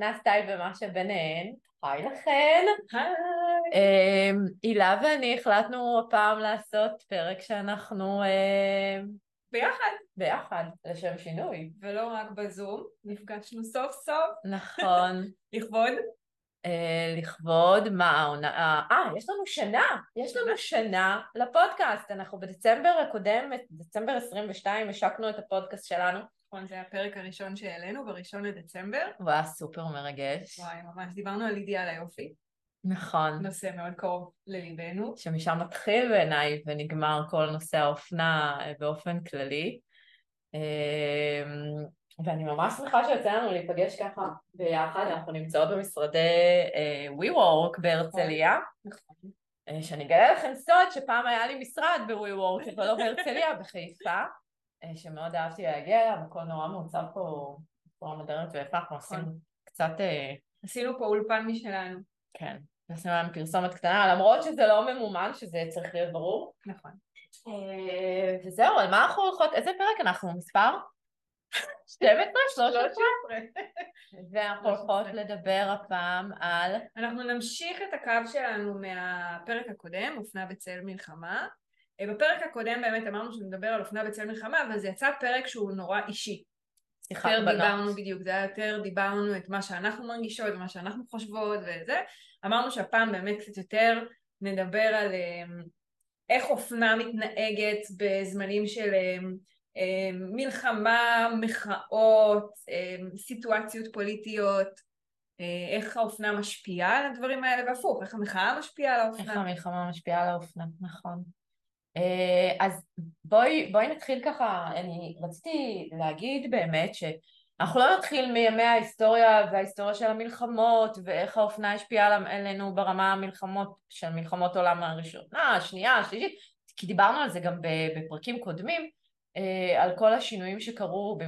אופנה סטייל ומה שביניהן. היי לכן. היי. אמ, הילה ואני החלטנו הפעם לעשות פרק שאנחנו אמ, ביחד. ביחד, לשם שינוי. ולא רק בזום, נפגשנו סוף סוף. נכון. לכבוד? אה, לכבוד מה העונה, אה, יש לנו שנה, יש לנו שנה לפודקאסט, אנחנו בדצמבר הקודם, דצמבר 22, השקנו את הפודקאסט שלנו. נכון, זה הפרק הראשון שהעלינו, בראשון לדצמבר. הוא היה סופר מרגש. וואי, ממש, דיברנו על אידיאל היופי. נכון. נושא מאוד קרוב לליבנו. שמשם מתחיל בעיניי ונגמר כל נושא האופנה אה, באופן כללי. אמ, ואני ממש שמחה שיוצא לנו להיפגש ככה ביחד, אנחנו נמצאות במשרדי uh, וורק בהרצליה. נכון. Uh, שאני אגלה לכם סוד שפעם היה לי משרד וורק, אבל לא בהרצליה, בחיפה, שמאוד אהבתי להגיע אליו, הכל נורא מעוצב פה בצורה מודרנית ויפה, אנחנו נכון. עשינו קצת... Uh, עשינו פה אולפן משלנו. כן, עשינו להם פרסומת קטנה, למרות שזה לא ממומן, שזה צריך להיות ברור. נכון. Uh, וזהו, על מה אנחנו הולכות, איזה פרק אנחנו? מספר? 12? 13? ואנחנו הולכות לדבר הפעם על... אנחנו נמשיך את הקו שלנו מהפרק הקודם, אופנה בצל מלחמה. אה, בפרק הקודם באמת אמרנו שנדבר על אופנה בצל מלחמה, אבל זה יצא פרק שהוא נורא אישי. שיחת יותר בנות. דיברנו בדיוק, זה היה יותר דיברנו את מה שאנחנו מרגישות ומה שאנחנו חושבות וזה. אמרנו שהפעם באמת קצת יותר נדבר על אה, איך אופנה מתנהגת בזמנים של אה, אה, מלחמה, מחאות, סיטואציות פוליטיות, איך האופנה משפיעה על הדברים האלה והפוך, איך המחאה משפיעה על האופנה. איך המלחמה משפיעה על האופנה, נכון. אז בואי, בואי נתחיל ככה, אני רציתי להגיד באמת שאנחנו לא נתחיל מימי ההיסטוריה וההיסטוריה של המלחמות ואיך האופנה השפיעה עלינו ברמה המלחמות של מלחמות עולם הראשונה, השנייה, השלישית, כי דיברנו על זה גם בפרקים קודמים, על כל השינויים שקרו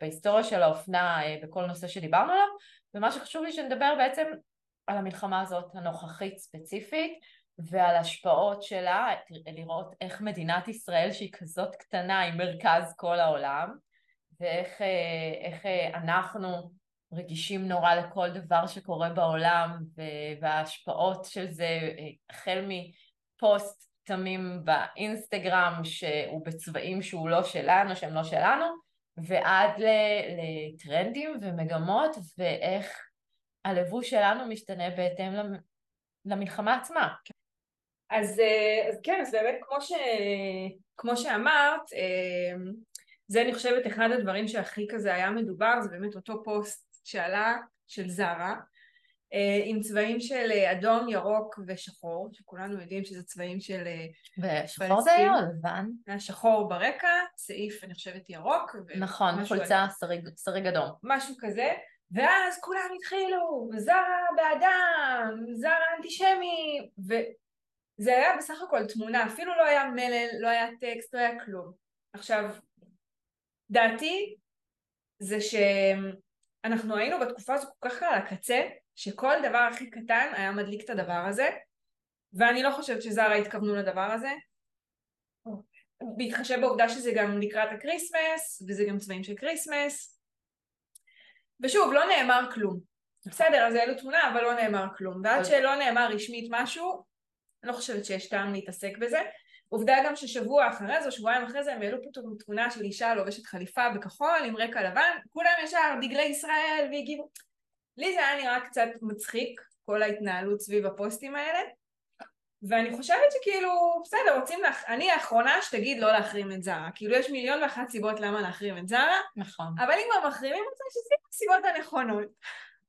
בהיסטוריה של האופנה בכל נושא שדיברנו עליו, ומה שחשוב לי שנדבר בעצם על המלחמה הזאת הנוכחית ספציפית ועל השפעות שלה, לראות איך מדינת ישראל שהיא כזאת קטנה היא מרכז כל העולם ואיך איך אנחנו רגישים נורא לכל דבר שקורה בעולם וההשפעות של זה החל מפוסט תמים באינסטגרם שהוא בצבעים שהוא לא שלנו, שהם לא שלנו ועד לטרנדים ומגמות ואיך הלבוש שלנו משתנה בהתאם למלחמה עצמה. אז, אז כן, אז באמת כמו, ש, כמו שאמרת, זה אני חושבת אחד הדברים שהכי כזה היה מדובר, זה באמת אותו פוסט שעלה של זרה, עם צבעים של אדום, ירוק ושחור, שכולנו יודעים שזה צבעים של ושחור זה היה לבן. שחור ברקע, סעיף אני חושבת ירוק. נכון, חולצה שריג, שריג אדום. משהו כזה, ואז כולם התחילו, זרה באדם, זרה אנטישמי, וזה היה בסך הכל תמונה, אפילו לא היה מלל, לא היה טקסט, לא היה כלום. עכשיו, דעתי זה שאנחנו היינו בתקופה הזו כל כך על הקצה, שכל דבר הכי קטן היה מדליק את הדבר הזה, ואני לא חושבת שזרה התכוונו לדבר הזה. בהתחשב בעובדה שזה גם לקראת הקריסמס, וזה גם צבעים של קריסמס. ושוב, לא נאמר כלום. בסדר, אז העלו תמונה, אבל לא נאמר כלום. ועד שלא נאמר רשמית משהו, אני לא חושבת שיש טעם להתעסק בזה. עובדה גם ששבוע אחרי זה, או שבועיים אחרי זה, הם העלו פתאום תמונה של אישה לובשת חליפה בכחול עם רקע לבן, כולם ישר דגלי ישראל והגיבו. לי זה היה נראה קצת מצחיק, כל ההתנהלות סביב הפוסטים האלה, ואני חושבת שכאילו, בסדר, רוצים, לה... אני האחרונה שתגיד לא להחרים את זרה, כאילו יש מיליון ואחת סיבות למה להחרים את זרה, נכון. אבל אם כבר מחרימים את זה, שזה הסיבות הנכונות.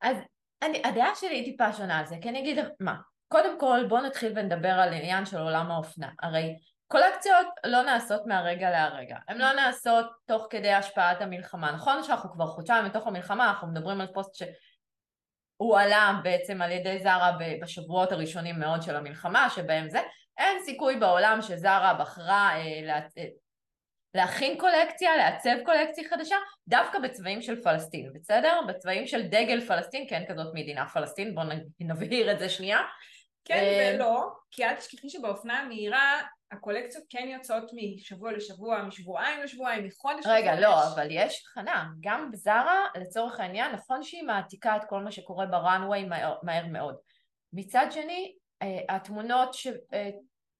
אז אני, הדעה שלי היא טיפה שונה על זה, כי אני אגיד מה, קודם כל בואו נתחיל ונדבר על עניין של עולם האופנה, הרי קולקציות לא נעשות מהרגע להרגע, הן לא נעשות תוך כדי השפעת המלחמה, נכון שאנחנו כבר חודשיים מתוך המלחמה, אנחנו מדברים על פוסט ש... הוא עלה בעצם על ידי זרה בשבועות הראשונים מאוד של המלחמה, שבהם זה, אין סיכוי בעולם שזרה בחרה אה, לה, אה, להכין קולקציה, לעצב קולקציה חדשה, דווקא בצבעים של פלסטין, בסדר? בצבעים של דגל פלסטין, כן כזאת מדינה פלסטין, בואו נבהיר את זה שנייה. כן ולא, כי אל תשכחי שבאופנה המהירה הקולקציות כן יוצאות משבוע לשבוע, משבועיים לשבועיים, מחודש רגע, לחודש. לא, אבל יש הבחנה. גם בזארה, לצורך העניין, נכון שהיא מעתיקה את כל מה שקורה בראנוויי מהר, מהר מאוד. מצד שני, אה, התמונות ש, אה,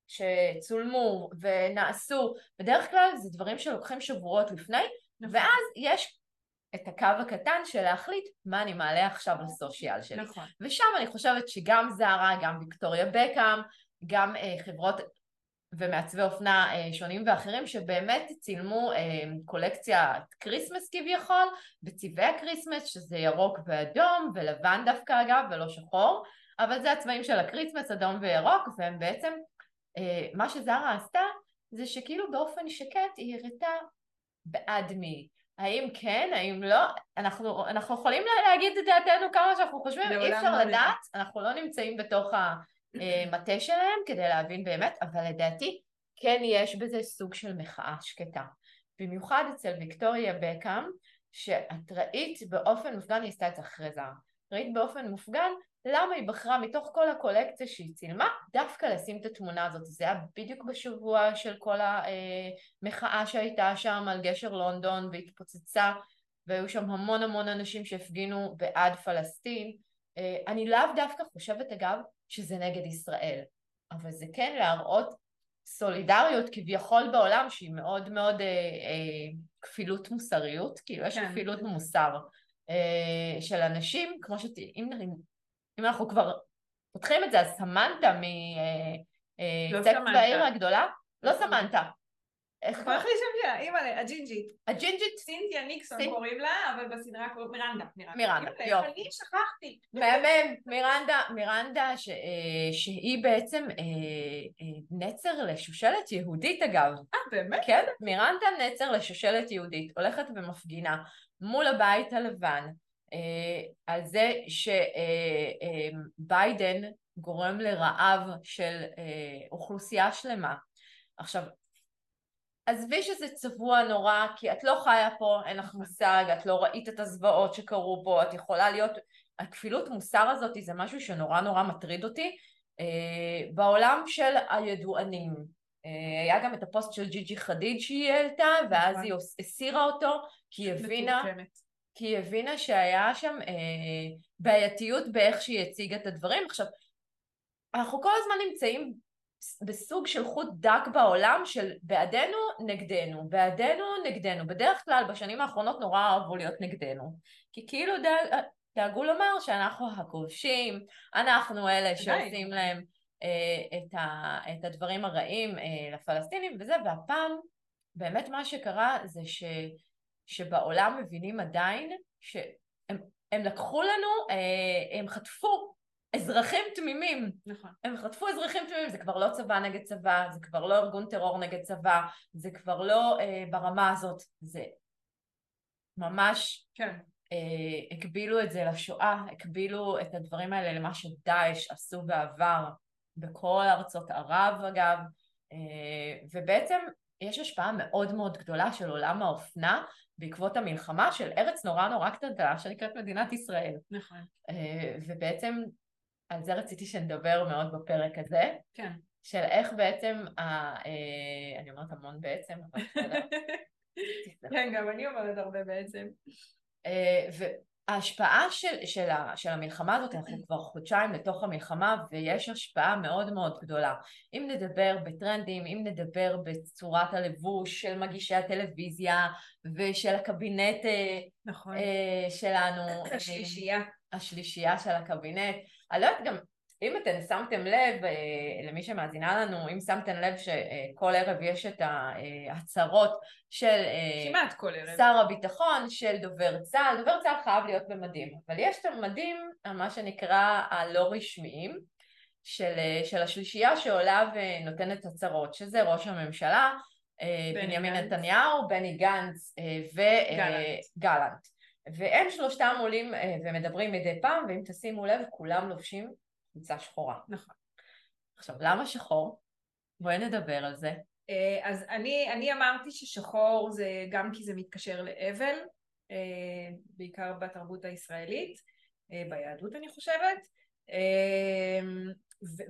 שצולמו ונעשו, בדרך כלל זה דברים שלוקחים שבועות לפני, נכון. ואז יש את הקו הקטן של להחליט מה אני מעלה עכשיו לסושיאל שלי. נכון. ושם אני חושבת שגם זרה, גם ויקטוריה בקאם, גם אה, חברות ומעצבי אופנה אה, שונים ואחרים שבאמת צילמו אה, קולקציית כריסמס כביכול, בצבעי הכריסמס שזה ירוק ואדום ולבן דווקא אגב ולא שחור, אבל זה הצבעים של הכריסמס אדום וירוק והם בעצם, אה, מה שזרה עשתה זה שכאילו באופן שקט היא הראתה בעד מי. האם כן, האם לא, אנחנו, אנחנו יכולים להגיד את דעתנו כמה שאנחנו חושבים, אי אפשר לא לדעת, אנחנו לא נמצאים בתוך המטה שלהם כדי להבין באמת, אבל לדעתי כן יש בזה סוג של מחאה שקטה. במיוחד אצל ויקטוריה בקאם, שאת ראית באופן מופגן, היא עשתה את זה אחרי זר, ראית באופן מופגן למה היא בחרה מתוך כל הקולקציה שהיא צילמה דווקא לשים את התמונה הזאת. זה היה בדיוק בשבוע של כל המחאה שהייתה שם על גשר לונדון והתפוצצה והיו שם המון המון אנשים שהפגינו בעד פלסטין. אה, אני לאו דווקא חושבת אגב שזה נגד ישראל, אבל זה כן להראות סולידריות כביכול בעולם שהיא מאוד מאוד אה, אה, כפילות מוסריות, כאילו יש כן. כפילות מוסר אה, של אנשים, כמו שאם אם אנחנו כבר פותחים את זה, אז סמנטה לא מצק סמנטה. בעיר הגדולה, לא לא סמנטה. איך קוראים? לי שם שלה? אימא'לה, הג'ינג'ית. הג'ינג'ית סינתיה ניקסון קוראים לה, אבל בסדרה קוראים מירנדה. מירנדה, יופי. אני שכחתי. מהמם, מירנדה, מירנדה אה, שהיא בעצם אה, אה, נצר לשושלת יהודית אגב. אה, באמת? כן, מירנדה נצר לשושלת יהודית, הולכת ומפגינה מול הבית הלבן אה, על זה שביידן גורם לרעב של אה, אוכלוסייה שלמה. עכשיו, עזבי שזה צבוע נורא, כי את לא חיה פה, אין לך מושג, את לא ראית את הזוועות שקרו פה, את יכולה להיות... הכפילות מוסר הזאת זה משהו שנורא נורא מטריד אותי. אה, בעולם של הידוענים, אה, היה גם את הפוסט של ג'י ג'י חדיד שהיא העלתה, ואז נכון. היא הסירה אותו, כי היא הבינה, מטומטמת. כי היא הבינה שהיה שם אה, בעייתיות באיך שהיא הציגה את הדברים. עכשיו, אנחנו כל הזמן נמצאים בסוג של חוט דק בעולם של בעדנו נגדנו, בעדנו נגדנו. בדרך כלל בשנים האחרונות נורא אהבו להיות נגדנו. כי כאילו דאג, דאגו לומר שאנחנו הכובשים, אנחנו אלה שעושים להם אה, את, ה, את הדברים הרעים אה, לפלסטינים וזה, והפעם באמת מה שקרה זה ש, שבעולם מבינים עדיין שהם הם לקחו לנו, אה, הם חטפו אזרחים תמימים נכון. הם חטפו אזרחים תמימים, זה כבר לא צבא נגד צבא, זה כבר לא ארגון טרור נגד צבא, זה כבר לא אה, ברמה הזאת, זה ממש כן. אה, הקבילו את זה לשואה, הקבילו את הדברים האלה למה שדאעש עשו בעבר בכל ארצות ערב אגב, אה, ובעצם יש השפעה מאוד מאוד גדולה של עולם האופנה בעקבות המלחמה של ארץ נורא נורא קטנטנה שנקראת מדינת ישראל. נכון. אה, ובעצם על זה רציתי שנדבר מאוד בפרק הזה, כן. של איך בעצם, ה, אה, אני אומרת המון בעצם, אבל בסדר. כן, גם אני אומרת הרבה בעצם. אה, וההשפעה של, של, ה, של המלחמה הזאת, אנחנו כבר חודשיים לתוך המלחמה ויש השפעה מאוד מאוד גדולה. אם נדבר בטרנדים, אם נדבר בצורת הלבוש של מגישי הטלוויזיה ושל הקבינט אה, נכון. אה, שלנו, אה, השלישייה. השלישייה של הקבינט. אני לא יודעת גם, אם אתן שמתם לב, אה, למי שמאזינה לנו, אם שמתם לב שכל ערב יש את ההצהרות של אה, כמעט כל ערב. שר הביטחון, של דובר צה"ל, דובר צה"ל חייב להיות במדים, אבל יש את המדים, מה שנקרא הלא רשמיים, של, אה, של השלישייה שעולה ונותנת הצהרות, שזה ראש הממשלה, אה, בני בנימין גנץ. נתניהו, בני גנץ אה, גלנט. וגלנט. והם שלושתם עולים אה, ומדברים מדי פעם, ואם תשימו לב, כולם לובשים חולצה שחורה. נכון. עכשיו, למה שחור? בואי נדבר על זה. אה, אז אני, אני אמרתי ששחור זה גם כי זה מתקשר לאבל, אה, בעיקר בתרבות הישראלית, אה, ביהדות אני חושבת,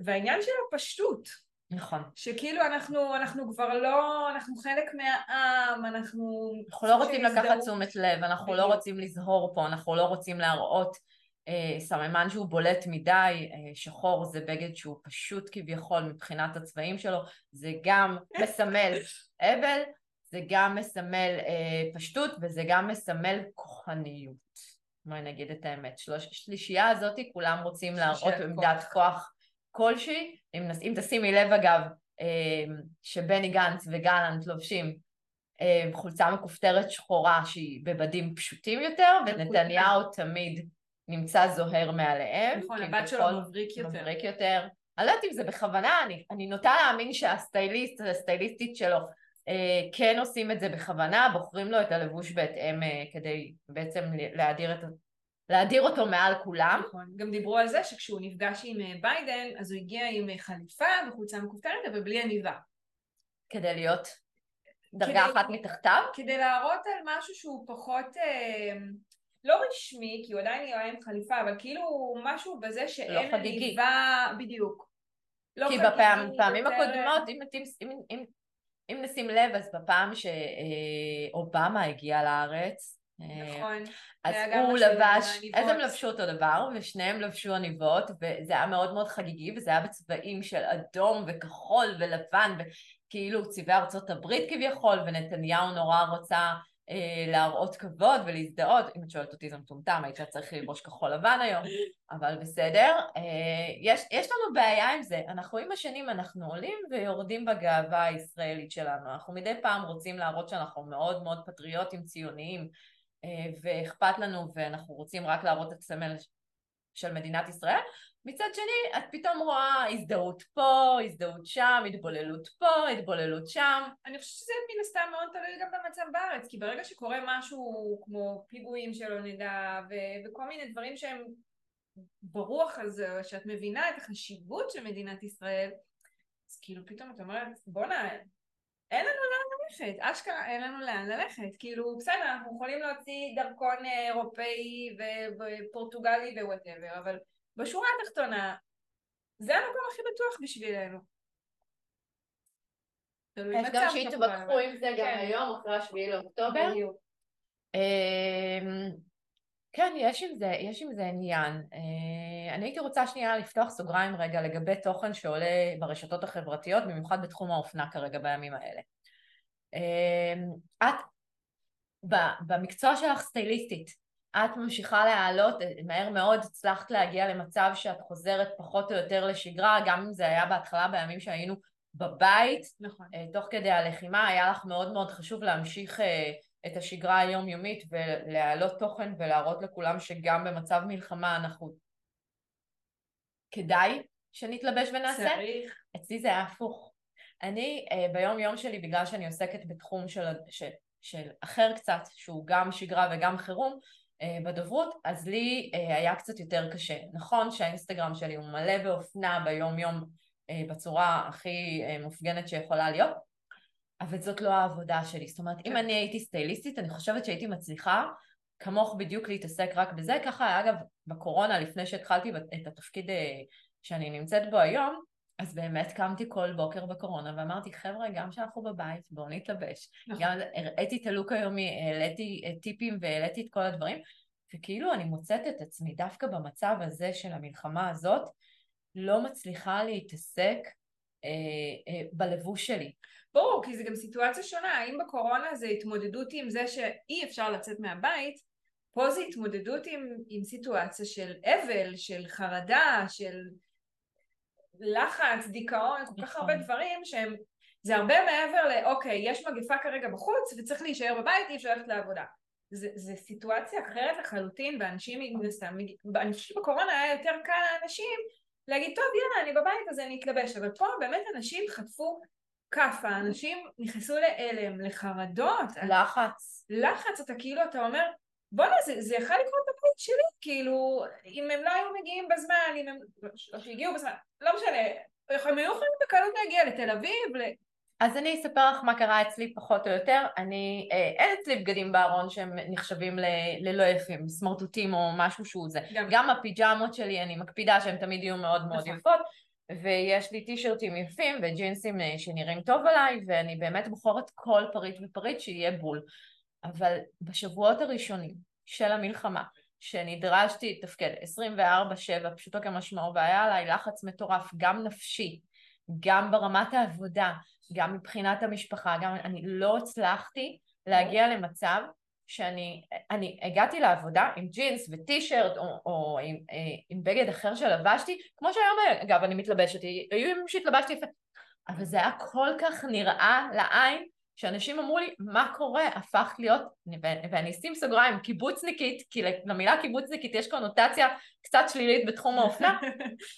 והעניין שלו פשטות. נכון. שכאילו אנחנו, אנחנו כבר לא, אנחנו חלק מהעם, אנחנו... אנחנו לא רוצים הזדהות. לקחת תשומת לב, אנחנו לא בדיוק. רוצים לזהור פה, אנחנו לא רוצים להראות סממן שהוא בולט מדי, אה, שחור זה בגד שהוא פשוט כביכול מבחינת הצבעים שלו, זה גם מסמל אבל, זה גם מסמל אה, פשטות וזה גם מסמל כוחניות. בואי נגיד את האמת, שלוש, שלישייה הזאת כולם רוצים להראות עמדת כוח. כלשהי, אם, נס- אם תשימי לב אגב, אה, שבני גנץ וגלנט לובשים אה, חולצה מכופתרת שחורה שהיא בבדים פשוטים יותר, ונתניהו תמיד נמצא זוהר מעליהם. נכון, הבת שלו מבריק יותר. מבריק יותר. אני לא יודעת אם זה בכוונה, אני, אני נוטה להאמין שהסטייליסט, הסטייליסטית שלו, אה, כן עושים את זה בכוונה, בוחרים לו את הלבוש בהתאם אה, כדי בעצם להדיר, את, להדיר אותו מעל כולם. נכון. גם דיברו על זה שכשהוא נפגש עם אה, ביידן, אז הוא הגיע עם אה, חליפה וחולצה מכופתרת, אבל בלי עניבה. כדי להיות דרגה כדי- אחת מתחתיו. כדי להראות על משהו שהוא פחות, אה, לא רשמי, כי הוא עדיין נראה עם חליפה, אבל כאילו משהו בזה שאין לא. עניבה, בדיוק. לא כי בפעמים יותר- הקודמות, אם, אם, אם, אם, אם נשים לב, אז בפעם שאובמה הגיע לארץ, אה, נכון. אז היה הוא לבש. אז הם לבשו אותו דבר, ושניהם לבשו עניבות, וזה היה מאוד מאוד חגיגי, וזה היה בצבעים של אדום וכחול ולבן, וכאילו צבעי ארצות הברית כביכול, ונתניהו נורא רוצה אה, להראות כבוד ולהזדהות, אם את שואלת אותי זה מטומטם, היית צריך ללבוש כחול לבן היום, אבל בסדר. אה, יש, יש לנו בעיה עם זה, אנחנו עם השנים אנחנו עולים ויורדים בגאווה הישראלית שלנו, אנחנו מדי פעם רוצים להראות שאנחנו מאוד מאוד פטריוטים ציוניים, אה, ואכפת לנו ואנחנו רוצים רק להראות את הסמל של מדינת ישראל. מצד שני, את פתאום רואה הזדהות פה, הזדהות שם, התבוללות פה, התבוללות שם. אני חושבת שזה מן הסתם מאוד תלוי גם במצב בארץ, כי ברגע שקורה משהו כמו פיגועים שלא נדע, ו- וכל מיני דברים שהם ברוח הזה, שאת מבינה את החשיבות של מדינת ישראל, אז כאילו פתאום את אומרת, בואנה, אין לנו לאן ללכת, אשכרה אין לנו לאן ללכת, כאילו בסדר, אנחנו יכולים להוציא דרכון אה, אירופאי ופורטוגלי ו whatever, אבל בשורה התחתונה, זה המקום הכי בטוח בשבילנו. יש גם שהתווכחו עם זה גם כן. היום, אחרי השביעי לאוקטובר. אמ, כן, יש עם זה, יש עם זה עניין. אה, אני הייתי רוצה שנייה לפתוח סוגריים רגע לגבי תוכן שעולה ברשתות החברתיות, במיוחד בתחום האופנה כרגע בימים האלה. אמ, את, במקצוע שלך סטייליסטית, את ממשיכה להעלות, מהר מאוד הצלחת להגיע למצב שאת חוזרת פחות או יותר לשגרה, גם אם זה היה בהתחלה בימים שהיינו בבית, נכון. אה, תוך כדי הלחימה היה לך מאוד מאוד חשוב להמשיך אה, את השגרה היומיומית ולהעלות תוכן ולהראות לכולם שגם במצב מלחמה אנחנו כדאי שנתלבש ונעשה. צריך. אצלי זה היה הפוך. אני אה, ביום יום שלי, בגלל שאני עוסקת בתחום של, ש, של אחר קצת, שהוא גם שגרה וגם חירום, בדוברות, אז לי אה, היה קצת יותר קשה. נכון שהאינסטגרם שלי הוא מלא באופנה ביום יום אה, בצורה הכי אה, מופגנת שיכולה להיות, אבל זאת לא העבודה שלי. זאת אומרת, אם כן. אני הייתי סטייליסטית, אני חושבת שהייתי מצליחה כמוך בדיוק להתעסק רק בזה. ככה אגב בקורונה, לפני שהתחלתי את התפקיד אה, שאני נמצאת בו היום, אז באמת קמתי כל בוקר בקורונה ואמרתי, חבר'ה, גם כשאנחנו בבית, בואו נתלבש. נכון. גם הראיתי את הלוק היומי, העליתי טיפים והעליתי את כל הדברים, וכאילו אני מוצאת את עצמי דווקא במצב הזה של המלחמה הזאת, לא מצליחה להתעסק אה, אה, בלבוש שלי. ברור, כי זה גם סיטואציה שונה. האם בקורונה זה התמודדות עם זה שאי אפשר לצאת מהבית, פה זה התמודדות עם, עם סיטואציה של אבל, של חרדה, של לחץ, דיכאון, כל כך נכון. הרבה דברים שהם... זה הרבה מעבר לאוקיי, יש מגפה כרגע בחוץ וצריך להישאר בבית, אי אפשר ללכת לעבודה. זה, זה סיטואציה אחרת לחלוטין, ואנשים אני חושבת שבקורונה היה יותר קל לאנשים להגיד, טוב, יאללה, אני בבית אז אני אתלבש, אבל פה באמת אנשים חטפו כאפה, אנשים נכנסו להלם, לחרדות, לחץ. לחץ, אתה כאילו, אתה אומר, בואנה, זה, זה יכול לקרות שלי, כאילו, אם הם לא היו מגיעים בזמן, אם הם, לא שהגיעו בזמן, לא משנה, הם היו יכולים בקלות להגיע לתל אביב, ל... אז אני אספר לך מה קרה אצלי פחות או יותר. אני, אה, אין אצלי בגדים בארון שהם נחשבים ל, ללא יפים, סמרטוטים או משהו שהוא זה. גם- גם הפיג'מות שלי, אני מקפידה שהן תמיד יהיו מאוד מאוד נכון. יפות. ויש לי טישרטים יפים וג'ינסים שנראים טוב עליי, ואני באמת בוחרת כל פריט ופריט שיהיה בול. אבל בשבועות הראשונים של המלחמה, שנדרשתי לתפקד 24-7, פשוטו כמשמעו, והיה עליי לחץ מטורף, גם נפשי, גם ברמת העבודה, גם מבחינת המשפחה, גם אני לא הצלחתי להגיע למצב שאני אני הגעתי לעבודה עם ג'ינס וטישרט או, או עם, אה, עם בגד אחר שלבשתי, כמו שהיום אגב אני מתלבשת, היו ימים שהתלבשתי יפה, אבל זה היה כל כך נראה לעין שאנשים אמרו לי מה קורה, הפכת להיות, ואני אשים סוגריים, קיבוצניקית, כי למילה קיבוצניקית יש קונוטציה קצת שלילית בתחום האופנה,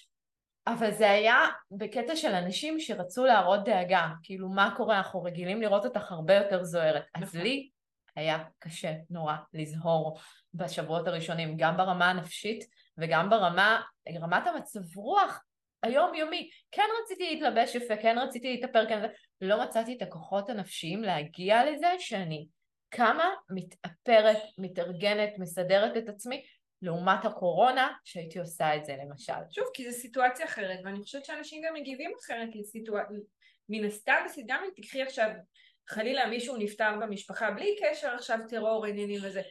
אבל זה היה בקטע של אנשים שרצו להראות דאגה, כאילו מה קורה, אנחנו רגילים לראות אותך הרבה יותר זוהרת. אז נכון. לי היה קשה נורא לזהור בשבועות הראשונים, גם ברמה הנפשית וגם ברמה, רמת המצב רוח היומיומי. כן רציתי להתלבש יפה, כן רציתי להתאפר, כן, לא מצאתי את הכוחות הנפשיים להגיע לזה שאני כמה מתאפרת, מתארגנת, מסדרת את עצמי, לעומת הקורונה, שהייתי עושה את זה למשל. שוב, כי זו סיטואציה אחרת, ואני חושבת שאנשים גם מגיבים אחרת לסיטואציה, מן הסתם, גם אם תקחי עכשיו, חלילה מישהו נפטר במשפחה, בלי קשר עכשיו טרור, עניינים וזה,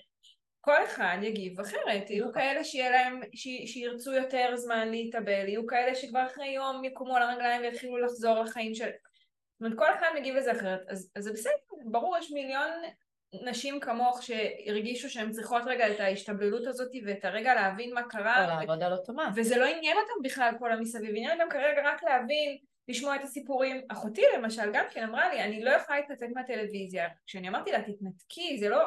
כל אחד יגיב אחרת, יהיו נכון. כאלה שיהיה להם, ש, שירצו יותר זמן להתאבל, יהיו כאלה שכבר אחרי יום יקומו על הרגליים ויתחילו לחזור לחיים של... זאת אומרת, כל אחד מגיב לזה אחרת, אז, אז זה בסדר, ברור, יש מיליון נשים כמוך שהרגישו שהן צריכות רגע את ההשתבללות הזאת ואת הרגע להבין מה קרה. או לעבוד על אוטומט. וזה לא עניין אותם בכלל כל המסביב, עניין גם כרגע רק להבין, לשמוע את הסיפורים. אחותי למשל גם כן אמרה לי, אני לא יכולה להתנתק מהטלוויזיה. כשאני אמרתי לה, תתנתקי, זה לא...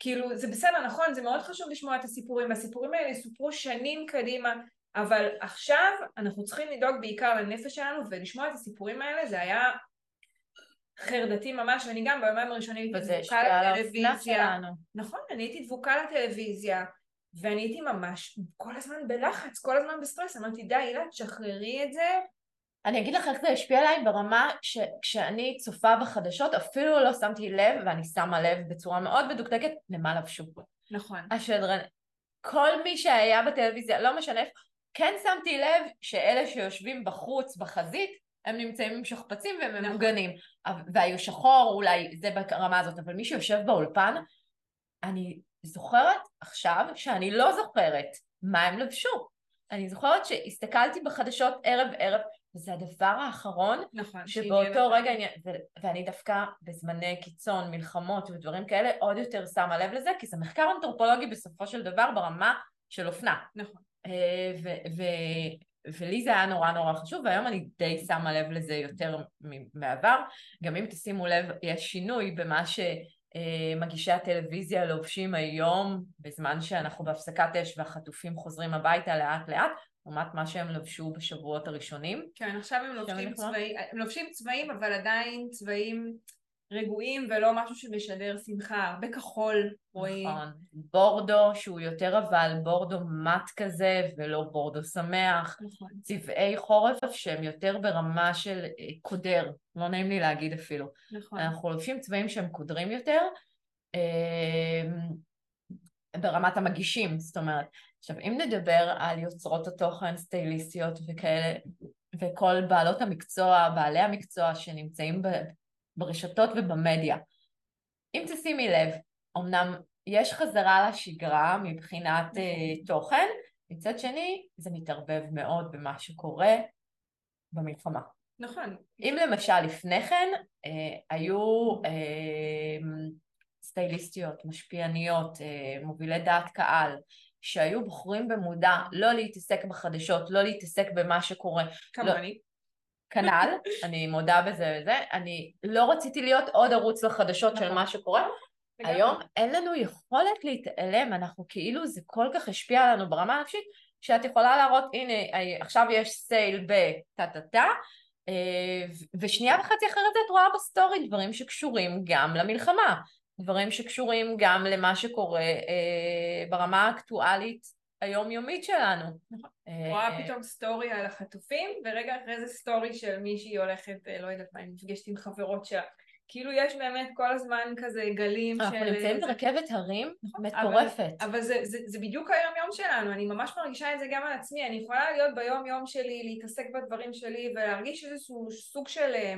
כאילו, זה בסדר, נכון, זה מאוד חשוב לשמוע את הסיפורים, והסיפורים האלה יסופרו שנים קדימה, אבל עכשיו אנחנו צריכים לדאוג בעיקר לנפש שלנו, ולשמוע את הסיפורים האלה זה היה חרדתי ממש, ואני גם ביומיים הראשונים הייתי דבוקה לטלוויזיה. נכון, אני הייתי דבוקה לטלוויזיה, ואני הייתי ממש כל הזמן בלחץ, כל הזמן בסטרס, אמרתי די אילן, תשחררי את זה. אני אגיד לך איך זה השפיע עליי ברמה שכשאני צופה בחדשות אפילו לא שמתי לב, ואני שמה לב בצורה מאוד מדוקדקת, למה לבשו. נכון. השדרן, כל מי שהיה בטלוויזיה, לא משנה איפה, כן שמתי לב שאלה שיושבים בחוץ, בחזית, הם נמצאים עם שכפ"צים והם נכון. ממוגנים. והיו שחור, אולי זה ברמה הזאת, אבל מי שיושב באולפן, אני זוכרת עכשיו שאני לא זוכרת מה הם לבשו. אני זוכרת שהסתכלתי בחדשות ערב ערב, וזה הדבר האחרון, נכון, שבאותו רגע, עניין, ו- ואני דווקא בזמני קיצון, מלחמות ודברים כאלה, עוד יותר שמה לב לזה, כי זה מחקר אנתרופולוגי בסופו של דבר ברמה של אופנה. נכון. אה, ו- ו- ולי זה היה נורא נורא חשוב, והיום אני די שמה לב לזה יותר מעבר. גם אם תשימו לב, יש שינוי במה שמגישי הטלוויזיה לובשים היום, בזמן שאנחנו בהפסקת אש והחטופים חוזרים הביתה לאט לאט, לעומת מה שהם לבשו בשבועות הראשונים. כן, עכשיו הם לובשים צבעים, הם לובשים צבעים, אבל עדיין צבעים רגועים ולא משהו שמשדר שמחה, הרבה כחול רואים. נכון, בורדו שהוא יותר אבל בורדו מט כזה ולא בורדו שמח. נכון. צבעי חורף שהם יותר ברמה של אה, קודר, לא נעים לי להגיד אפילו. נכון. אנחנו לובשים צבעים שהם קודרים יותר. אמ, ברמת המגישים, זאת אומרת. עכשיו, אם נדבר על יוצרות התוכן, סטייליסטיות וכאלה, וכל בעלות המקצוע, בעלי המקצוע שנמצאים ברשתות ובמדיה. אם תשימי לב, אמנם יש חזרה לשגרה מבחינת uh, תוכן, מצד שני זה מתערבב מאוד במה שקורה במלחמה. נכון. אם למשל לפני כן uh, היו uh, סטייליסטיות, משפיעניות, uh, מובילי דעת קהל, שהיו בוחרים במודע לא להתעסק בחדשות, לא להתעסק במה שקורה. כמוני. לא, כנ"ל, אני מודה בזה וזה, אני לא רציתי להיות עוד ערוץ לחדשות של נכון. מה שקורה. היום אין לנו יכולת להתעלם, אנחנו כאילו זה כל כך השפיע עלינו ברמה הנפשית, שאת יכולה להראות, הנה עכשיו יש סייל בטה טה טה, אה, ושנייה וחצי אחרת את רואה בסטורי דברים שקשורים גם למלחמה, דברים שקשורים גם למה שקורה אה, ברמה האקטואלית היומיומית שלנו. נכון. רואה פתאום סטורי על החטופים, ורגע אחרי זה סטורי של מישהי הולכת, אה, לא יודעת מה, היא נפגשת עם חברות שלה. כאילו יש באמת כל הזמן כזה גלים אנחנו של... נמצאים זה- ברכבת הרים נכון, מטורפת. אבל, אבל זה, זה, זה בדיוק היום יום שלנו, אני ממש מרגישה את זה גם על עצמי, אני יכולה להיות ביום יום שלי, להתעסק בדברים שלי ולהרגיש איזשהו סוג של אה,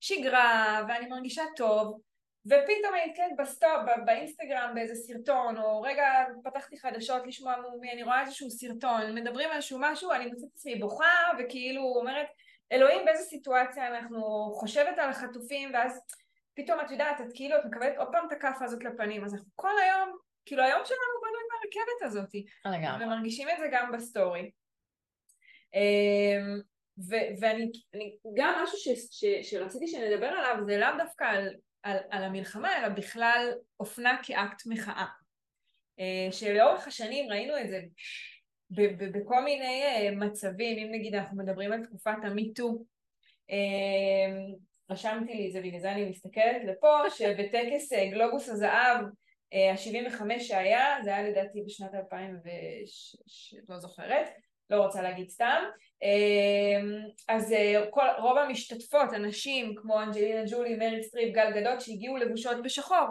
שגרה ואני מרגישה טוב ופתאום אני נתקלת בסטופ, ב- באינסטגרם באיזה סרטון או רגע פתחתי חדשות לשמוע מומי, אני רואה איזשהו סרטון, מדברים על איזשהו משהו, אני מוצאת את עצמי בוכה וכאילו אומרת אלוהים באיזה סיטואציה אנחנו חושבת על החטופים ואז פתאום את יודעת, את כאילו, את מקבלת עוד פעם את הכאפה הזאת לפנים, אז אנחנו כל היום, כאילו היום שלנו בנוי מהרכבת הזאת, לגמרי. ומרגישים את זה גם בסטורי. אמ, ו- ואני, אני, גם משהו ש, ש, שרציתי שנדבר עליו זה לאו דווקא על, על, על המלחמה, אלא בכלל אופנה כאקט מחאה. אה, שלאורך השנים ראינו את זה בכל מיני אה, מצבים, אם נגיד אנחנו מדברים על תקופת המיטו, אמ, רשמתי לי את זה, בגלל זה אני מסתכלת לפה, שבטקס אה, גלובוס הזהב, ה-75 שהיה, זה היה לדעתי בשנת 2006, לא זוכרת, לא רוצה להגיד סתם, אמ, אז אה, כל, רוב המשתתפות, אנשים כמו אנג'לינה ג'ולי, מריל סטריפ, גל גדות, שהגיעו לבושות בשחור,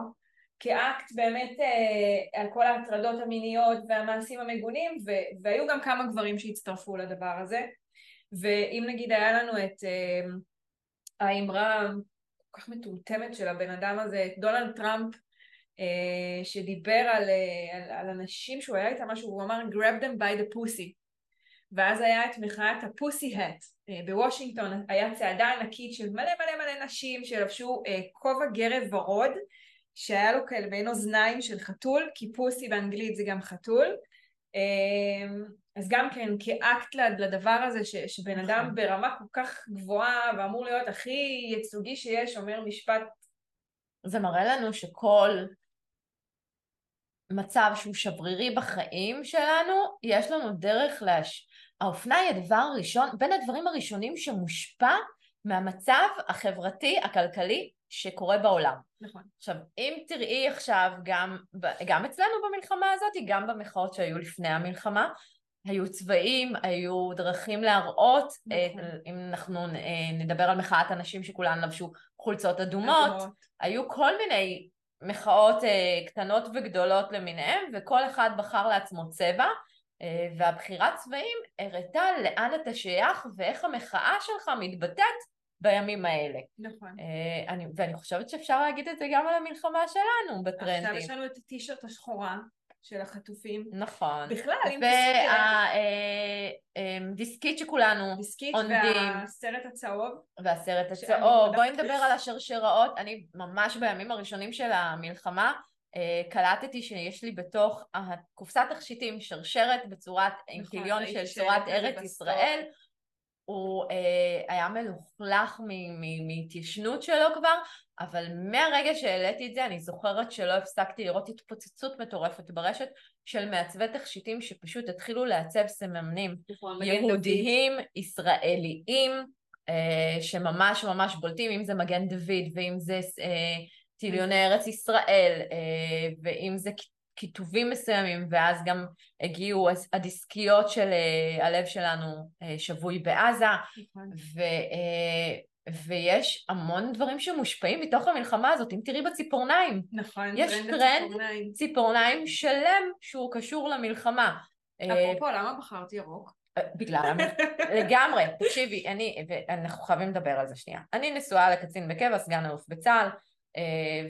כאקט באמת אה, על כל ההטרדות המיניות והמעשים המגונים, ו- והיו גם כמה גברים שהצטרפו לדבר הזה. ואם נגיד היה לנו את אה, האמרה כל כך מטומטמת של הבן אדם הזה, דונלד טראמפ, אה, שדיבר על, על, על אנשים שהוא היה איתם משהו, הוא אמר grab them by the pussy. ואז היה את מחאת הפוסי האט בוושינגטון, היה צעדה ענקית של מלא מלא מלא נשים שלבשו אה, כובע גרב ורוד, שהיה לו כאלה מעין אוזניים של חתול, כי פוסי באנגלית זה גם חתול. אמ, אז גם כן כאקט לד- לדבר הזה ש, שבן אדם נכון. ברמה כל כך גבוהה ואמור להיות הכי ייצוגי שיש אומר משפט זה מראה לנו שכל מצב שהוא שברירי בחיים שלנו, יש לנו דרך להש... האופנה היא הדבר הראשון, בין הדברים הראשונים שמושפע מהמצב החברתי, הכלכלי, שקורה בעולם. נכון עכשיו, אם תראי עכשיו גם, גם אצלנו במלחמה הזאת, גם במחאות שהיו לפני המלחמה, היו צבעים, היו דרכים להראות, נכון. אה, אם אנחנו אה, נדבר על מחאת הנשים שכולן לבשו חולצות אדומות, היו כל מיני מחאות אה, קטנות וגדולות למיניהן, וכל אחד בחר לעצמו צבע, והבחירת צבעים הראתה לאן אתה שייך ואיך המחאה שלך מתבטאת בימים האלה. נכון אה, אני, ואני חושבת שאפשר להגיד את זה גם על המלחמה שלנו עכשיו בטרנדים. יש לנו את הטישרט השחורה של החטופים נכון. בכלל אם והדיסקית שכולנו דיסקית עונדים. והסרט הצהוב והסרט הצהוב. בואי נדבר על השרשראות, אני ממש בימים הראשונים של המלחמה אה, קלטתי שיש לי בתוך הקופסת תכשיטים שרשרת בצורת, עם נכון, פיליון ראיתי של צורת ארץ. ישראל, הוא אה, היה מלוכלך מהתיישנות שלו כבר, אבל מהרגע שהעליתי את זה אני זוכרת שלא הפסקתי לראות התפוצצות מטורפת ברשת של מעצבי תכשיטים שפשוט התחילו לעצב סממנים נכון. יהודיים, ישראליים, אה, שממש ממש בולטים, אם זה מגן דוד ואם זה אה, טיליוני ארץ ישראל, אה, ואם זה כיתובים מסוימים, ואז גם הגיעו הדיסקיות של אה, הלב שלנו אה, שבוי בעזה, נכון. ו, ויש המון דברים שמושפעים מתוך המלחמה הזאת, אם תראי בציפורניים, נכון, יש טרנד. הציפורניים. ציפורניים שלם שהוא קשור למלחמה. אפרופו, למה בחרת ירוק? בגלל. לגמרי, תקשיבי, אני, ואנחנו חייבים לדבר על זה שנייה. אני נשואה לקצין בקבע, סגן אלוף בצה"ל,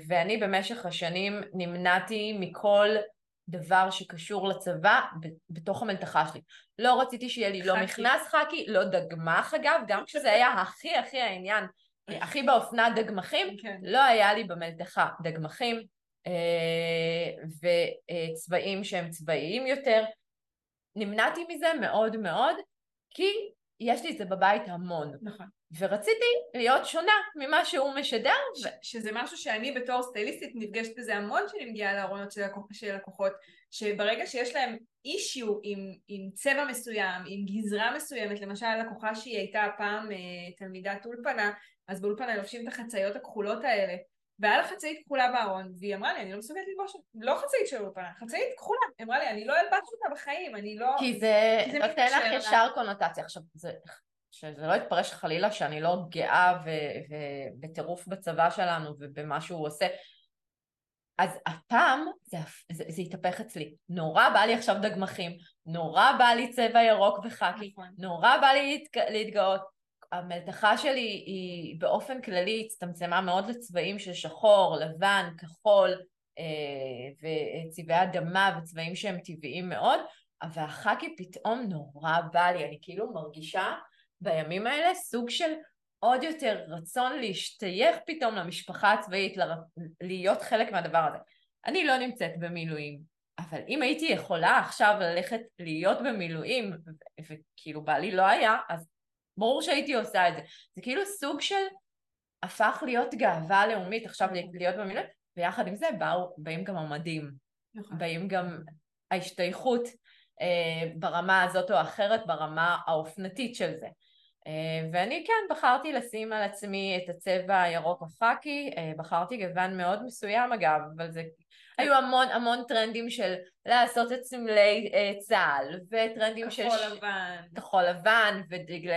ואני במשך השנים נמנעתי מכל דבר שקשור לצבא בתוך המלתחה שלי. לא רציתי שיהיה לי לא חאקי. מכנס חאקי, לא דגמח אגב, גם כשזה היה הכי הכי העניין, אה, הכי באופנה דגמחים, כן. לא היה לי במלתחה דגמחים אה, וצבעים שהם צבאיים יותר. נמנעתי מזה מאוד מאוד, כי יש לי את זה בבית המון. נכון. ורציתי להיות שונה ממה שהוא משדר. ש- שזה משהו שאני בתור סטייליסטית נפגשת בזה המון כשאני מגיעה לארונות של, לקוח, של לקוחות, שברגע שיש להם אישיו עם, עם צבע מסוים, עם גזרה מסוימת, למשל לקוחה שהיא הייתה פעם אה, תלמידת אולפנה, אז באולפנה לובשים את החצאיות הכחולות האלה, והיה לה חצאית כחולה בארון, והיא אמרה לי, אני לא מסוגלת ללבוש, לא חצאית של אולפנה, חצאית כחולה, היא אמרה לי, אני לא אלבש אותה בחיים, אני לא... כי זה נותן לך מתקשר לה. ישר קונוטציה. עכשיו, זה שזה לא יתפרש חלילה שאני לא גאה ובטירוף בצבא שלנו ובמה שהוא עושה. אז הפעם זה, זה, זה התהפך אצלי. נורא בא לי עכשיו דגמחים, נורא בא לי צבע ירוק וחאקי, נכון. נורא בא לי להתג... להתגאות. המלתחה שלי היא באופן כללי הצטמצמה מאוד לצבעים של שחור, לבן, כחול אה, וצבעי אדמה וצבעים שהם טבעיים מאוד, אבל החאקי פתאום נורא בא לי, אני כאילו מרגישה בימים האלה סוג של עוד יותר רצון להשתייך פתאום למשפחה הצבאית, ל... להיות חלק מהדבר הזה. אני לא נמצאת במילואים, אבל אם הייתי יכולה עכשיו ללכת להיות במילואים, וכאילו בעלי לא היה, אז ברור שהייתי עושה את זה. זה כאילו סוג של הפך להיות גאווה לאומית עכשיו להיות במילואים, ויחד עם זה באו, באים גם המדים, נכון. באים גם ההשתייכות אה, ברמה הזאת או אחרת, ברמה האופנתית של זה. אה, ואני כן בחרתי לשים על עצמי את הצבע הירוק החאקי, אה, בחרתי גוון מאוד מסוים אגב, אבל זה היו המון המון טרנדים של לעשות את סמלי אה, צה"ל, וטרנדים של... כחול לבן. כחול לבן, ודגל,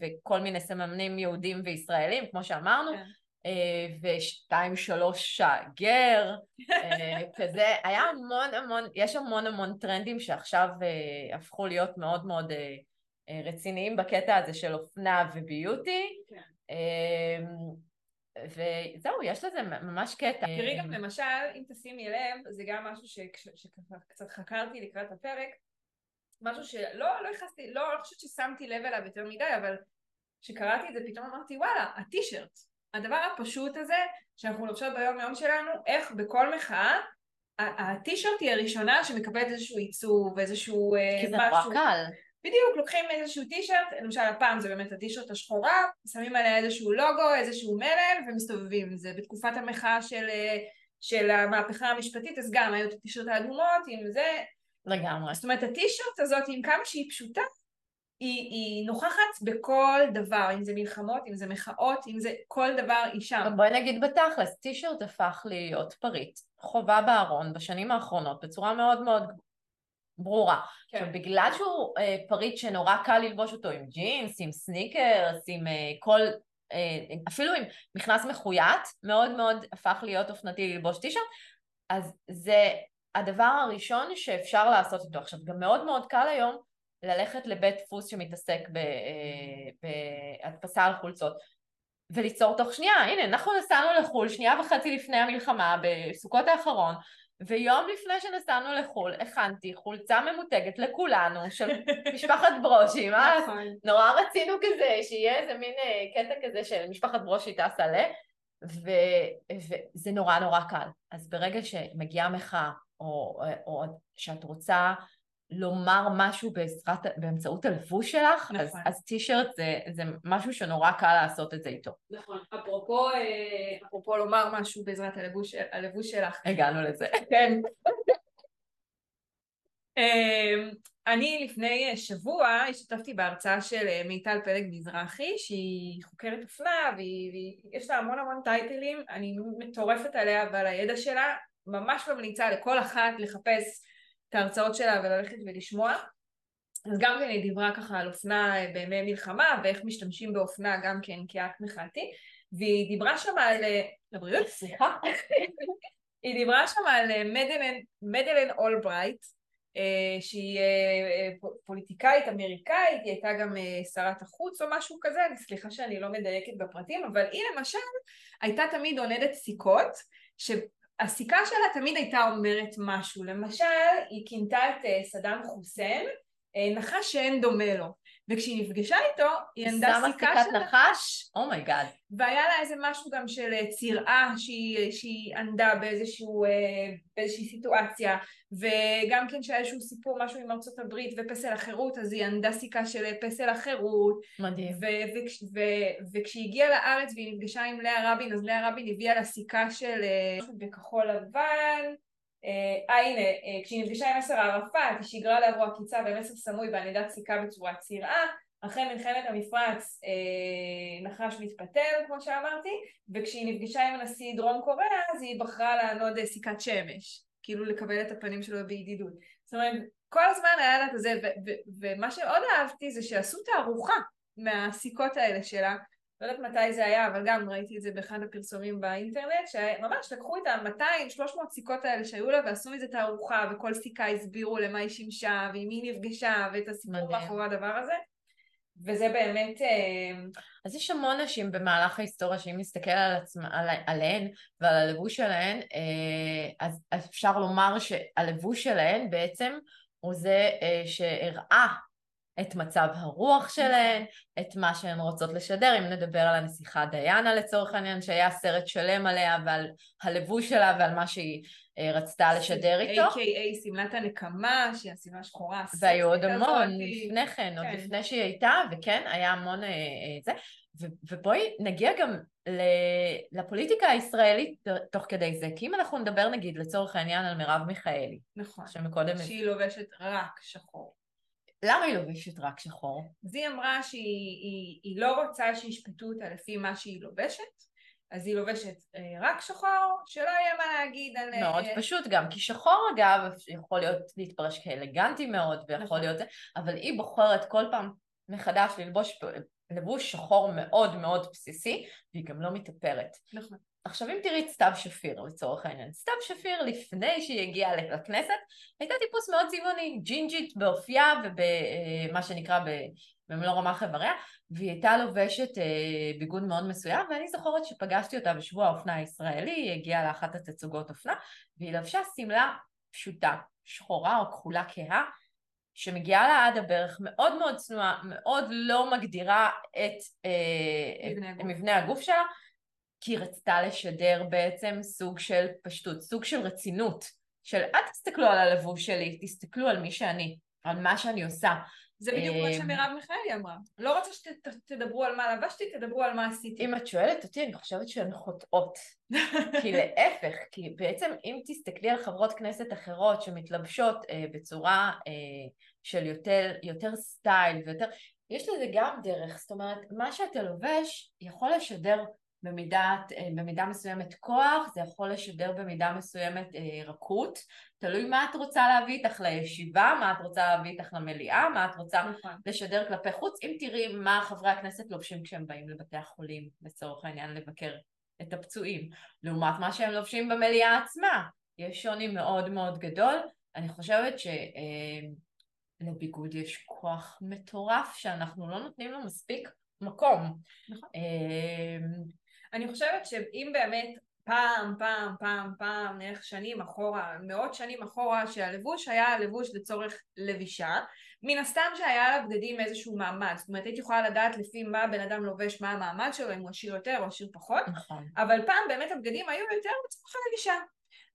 וכל מיני סממנים יהודים וישראלים, כמו שאמרנו. כן. ושתיים שלוש גר, כזה, היה המון המון, יש המון המון טרנדים שעכשיו הפכו להיות מאוד מאוד רציניים בקטע הזה של אופנה וביוטי. כן. אמ, וזהו, יש לזה ממש קטע. תראי גם למשל, אם תשימי לב, זה גם משהו שככה קצת חקרתי לקראת הפרק, משהו שלא לא נכנסתי, לא, לא חושבת ששמתי לב אליו יותר מדי, אבל כשקראתי את זה פתאום אמרתי וואלה, הטישרט, הדבר הפשוט הזה שאנחנו לובשות ביום יום שלנו, איך בכל מחאה הטישרט היא הראשונה שמקבלת איזשהו עיצוב, איזשהו אה, כי זה נורא קל. בדיוק, לוקחים איזשהו טישרט, למשל הפעם זה באמת הטישרט השחורה, שמים עליה איזשהו לוגו, איזשהו מלל ומסתובבים עם זה. בתקופת המחאה של, של המהפכה המשפטית אז גם היו את הטישרט האדומות עם זה. לגמרי. זאת אומרת הטישרט הזאת עם כמה שהיא פשוטה, היא, היא נוכחת בכל דבר, אם זה מלחמות, אם זה מחאות, אם זה כל דבר היא שם. בואי נגיד בתכלס, טישרט הפך להיות פריט חובה בארון בשנים האחרונות בצורה מאוד מאוד ברורה. כן. עכשיו, בגלל שהוא אה, פריט שנורא קל ללבוש אותו עם ג'ינס, עם סניקרס, עם אה, כל... אה, אפילו עם מכנס מחויית, מאוד מאוד הפך להיות אופנתי ללבוש טישרט, אז זה הדבר הראשון שאפשר לעשות איתו. עכשיו, גם מאוד מאוד קל היום ללכת לבית דפוס שמתעסק אה, בהדפסה על חולצות. וליצור תוך שנייה, הנה אנחנו נסענו לחו"ל שנייה וחצי לפני המלחמה בסוכות האחרון ויום לפני שנסענו לחו"ל הכנתי חולצה ממותגת לכולנו של משפחת ברושי, מה? נכון. נורא רצינו כזה, שיהיה איזה מין אה, קטע כזה של משפחת ברושי טסה ל... וזה נורא נורא קל. אז ברגע שמגיעה מחאה, או, או שאת רוצה לומר משהו בעזרת, באמצעות הלבוש שלך, נכון. אז, אז טישרט זה, זה משהו שנורא קל לעשות את זה איתו. נכון. אפרופו, אה, אפרופו לומר משהו בעזרת הלבוש, הלבוש שלך. הגענו לזה. כן. אמ, אני לפני שבוע השתתפתי בהרצאה של אה, מיטל פלג מזרחי שהיא חוקרת אופנה ויש לה המון המון טייטלים אני מטורפת עליה ועל הידע שלה ממש ממליצה לכל אחת לחפש את ההרצאות שלה וללכת ולשמוע. אז גם כן היא דיברה ככה על אופנה בימי מלחמה ואיך משתמשים באופנה גם כן כאקט מחאתי והיא דיברה שם על... לבריאות? סליחה. היא דיברה שם על מדלן, מדלן אולברייט אה, שהיא אה, פוליטיקאית אמריקאית, היא הייתה גם אה, שרת החוץ או משהו כזה, סליחה שאני לא מדייקת בפרטים, אבל היא למשל הייתה תמיד עונדת סיכות, הסיכה שלה תמיד הייתה אומרת משהו, למשל היא כינתה את אה, סדאם חוסיין אה, נחש שאין דומה לו וכשהיא נפגשה איתו היא ענדה סיכה של נחש, oh my god, oh והיה לה איזה משהו גם של אה, צירעה שהיא, שהיא ענדה באיזשהו, באיזושהי סיטואציה. וגם כן שהיה איזשהו סיפור משהו עם ארצות הברית ופסל החירות אז היא ענדה סיכה של פסל החירות. מדהים. וכש, וכשהיא הגיעה לארץ והיא נפגשה עם לאה רבין אז לאה רבין הביאה לה סיכה של בכחול לבן אה, הנה, אה, כשהיא נפגשה עם מסר ערפאת, היא שיגרה לעברו עקיצה במסר סמוי בענידת סיכה בצורת צירעה, אחרי מלחמת המפרץ אה, נחש מתפטר, כמו שאמרתי, וכשהיא נפגשה עם הנשיא דרום קוריאה, אז היא בחרה לענוד אה, סיכת שמש, כאילו לקבל את הפנים שלו בידידות. זאת אומרת, כל הזמן היה לה את זה, ומה שעוד אהבתי זה שעשו תערוכה מהסיכות האלה שלה. לא יודעת מתי זה היה, אבל גם ראיתי את זה באחד הפרסומים באינטרנט, שממש לקחו את ה-200-300 סיכות האלה שהיו לה ועשו מזה תערוכה, וכל סיכה הסבירו למה היא שימשה, ועם מי נפגשה, ואת הסיפור מאחורי הדבר הזה. וזה באמת... אה, אז יש המון נשים במהלך ההיסטוריה, שאם נסתכל על עצמה, על, עליהן ועל הלבוש שלהן, אה, אז אפשר לומר שהלבוש שלהן בעצם הוא זה אה, שהראה את מצב הרוח שלהן, את מה שהן רוצות לשדר, אם נדבר על הנסיכה דיאנה לצורך העניין, שהיה סרט שלם עליה ועל הלבוש שלה ועל מה שהיא אה, רצתה לשדר איתו. A.K.A. שמלת הנקמה, שהיא השמלה שחורה. והיו עוד המון לפני כן, עוד כן. לפני שהיא הייתה, וכן, היה המון אה, אה, זה. ובואי נגיע גם לפוליטיקה הישראלית תוך כדי זה, כי אם אנחנו נדבר נגיד לצורך העניין על מרב מיכאלי. נכון. שמקודם... שהיא לובשת רק שחור. למה היא לובשת רק שחור? אז היא אמרה שהיא היא, היא לא רוצה שישפטו אותה לפי מה שהיא לובשת, אז היא לובשת אה, רק שחור, שלא יהיה מה להגיד על... מאוד אה... פשוט גם, כי שחור אגב יכול להיות להתפרש כאלגנטי מאוד, ויכול נכון. להיות זה, אבל היא בוחרת כל פעם מחדש ללבוש לבוש שחור מאוד מאוד בסיסי, והיא גם לא מתאפרת. נכון. עכשיו אם תראי את סתיו שפיר לצורך העניין, סתיו שפיר לפני שהיא הגיעה לכנסת הייתה טיפוס מאוד צבעוני, ג'ינג'ית באופייה ובמה שנקרא במלוא רמ"ח איבריה והיא הייתה לובשת אה, ביגוד מאוד מסוים ואני זוכרת שפגשתי אותה בשבוע האופנה הישראלי, היא הגיעה לאחת התצוגות אופנה והיא לבשה שמלה פשוטה, שחורה או כחולה כהה שמגיעה לה עד הברך, מאוד מאוד צנועה, מאוד לא מגדירה את אה, מבנה, הגוף. מבנה הגוף שלה כי היא רצתה לשדר בעצם סוג של פשטות, סוג של רצינות, של אל תסתכלו על הלבוש שלי, תסתכלו על מי שאני, על מה שאני עושה. זה בדיוק מה אה, שמרב מיכאלי אמרה. לא רוצה שתדברו על מה לבשתי, תדברו על מה עשיתי. אם את שואלת אותי, אני חושבת שהן חוטאות. כי להפך, כי בעצם אם תסתכלי על חברות כנסת אחרות שמתלבשות אה, בצורה אה, של יותר, יותר סטייל ויותר, יש לזה גם דרך, זאת אומרת, מה שאתה לובש יכול לשדר במידת, אה, במידה מסוימת כוח, זה יכול לשדר במידה מסוימת אה, רכות, תלוי מה את רוצה להביא איתך לישיבה, מה את רוצה להביא איתך למליאה, מה את רוצה נכון. לשדר כלפי חוץ. אם תראי מה חברי הכנסת לובשים כשהם באים לבתי החולים, לצורך העניין לבקר את הפצועים, לעומת מה שהם לובשים במליאה עצמה, יש שוני מאוד מאוד גדול. אני חושבת שלביגוד אה, יש כוח מטורף שאנחנו לא נותנים לו מספיק מקום. נכון. אני חושבת שאם באמת פעם, פעם, פעם, פעם, נלך שנים אחורה, מאות שנים אחורה, שהלבוש היה לבוש לצורך לבישה, מן הסתם שהיה לבגדים איזשהו מעמד, זאת אומרת הייתי יכולה לדעת לפי מה בן אדם לובש, מה המעמד שלו, אם הוא עשיר יותר או עשיר פחות, נכון. אבל פעם באמת הבגדים היו יותר לצורך הלבישה.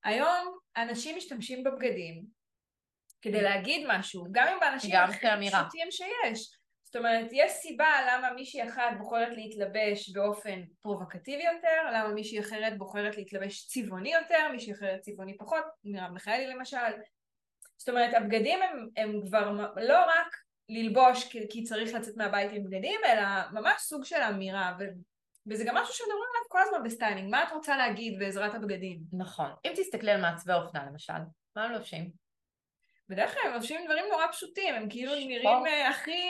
היום אנשים משתמשים בבגדים כדי להגיד משהו, גם אם באנשים הכי פשוטים שיש. זאת אומרת, יש סיבה למה מישהי אחת בוחרת להתלבש באופן פרובוקטיבי יותר, למה מישהי אחרת בוחרת להתלבש צבעוני יותר, מישהי אחרת צבעוני פחות, מרב מיכאלי למשל. זאת אומרת, הבגדים הם, הם כבר לא רק ללבוש כי, כי צריך לצאת מהבית עם בגדים, אלא ממש סוג של אמירה, ו, וזה גם משהו שמדברים עליו כל הזמן בסטיילינג, מה את רוצה להגיד בעזרת הבגדים? נכון. אם תסתכלי על מעצבי אופנה למשל, מה הם לובשים? בדרך כלל הם לובשים דברים נורא פשוטים, הם כאילו שחור. נראים אה, הכי...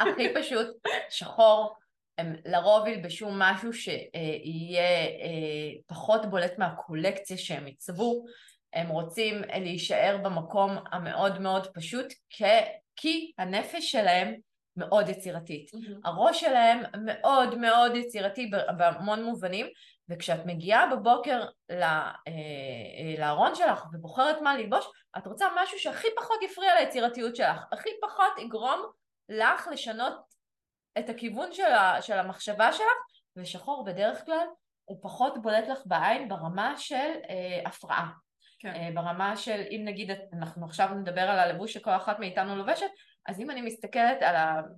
הכי פשוט, שחור. הם לרוב ילבשו משהו שיהיה אה, פחות בולט מהקולקציה שהם עיצבו. הם רוצים להישאר במקום המאוד מאוד פשוט, כי, כי הנפש שלהם מאוד יצירתית. Mm-hmm. הראש שלהם מאוד מאוד יצירתי בהמון מובנים, וכשאת מגיעה בבוקר אה, לארון שלך ובוחרת מה ללבוש, את רוצה משהו שהכי פחות יפריע ליצירתיות שלך, הכי פחות יגרום לך לשנות את הכיוון של, ה, של המחשבה שלך, ושחור בדרך כלל הוא פחות בולט לך בעין ברמה של אה, הפרעה. כן. אה, ברמה של אם נגיד אנחנו עכשיו נדבר על הלבוש שכל אחת מאיתנו לובשת, אז אם אני מסתכלת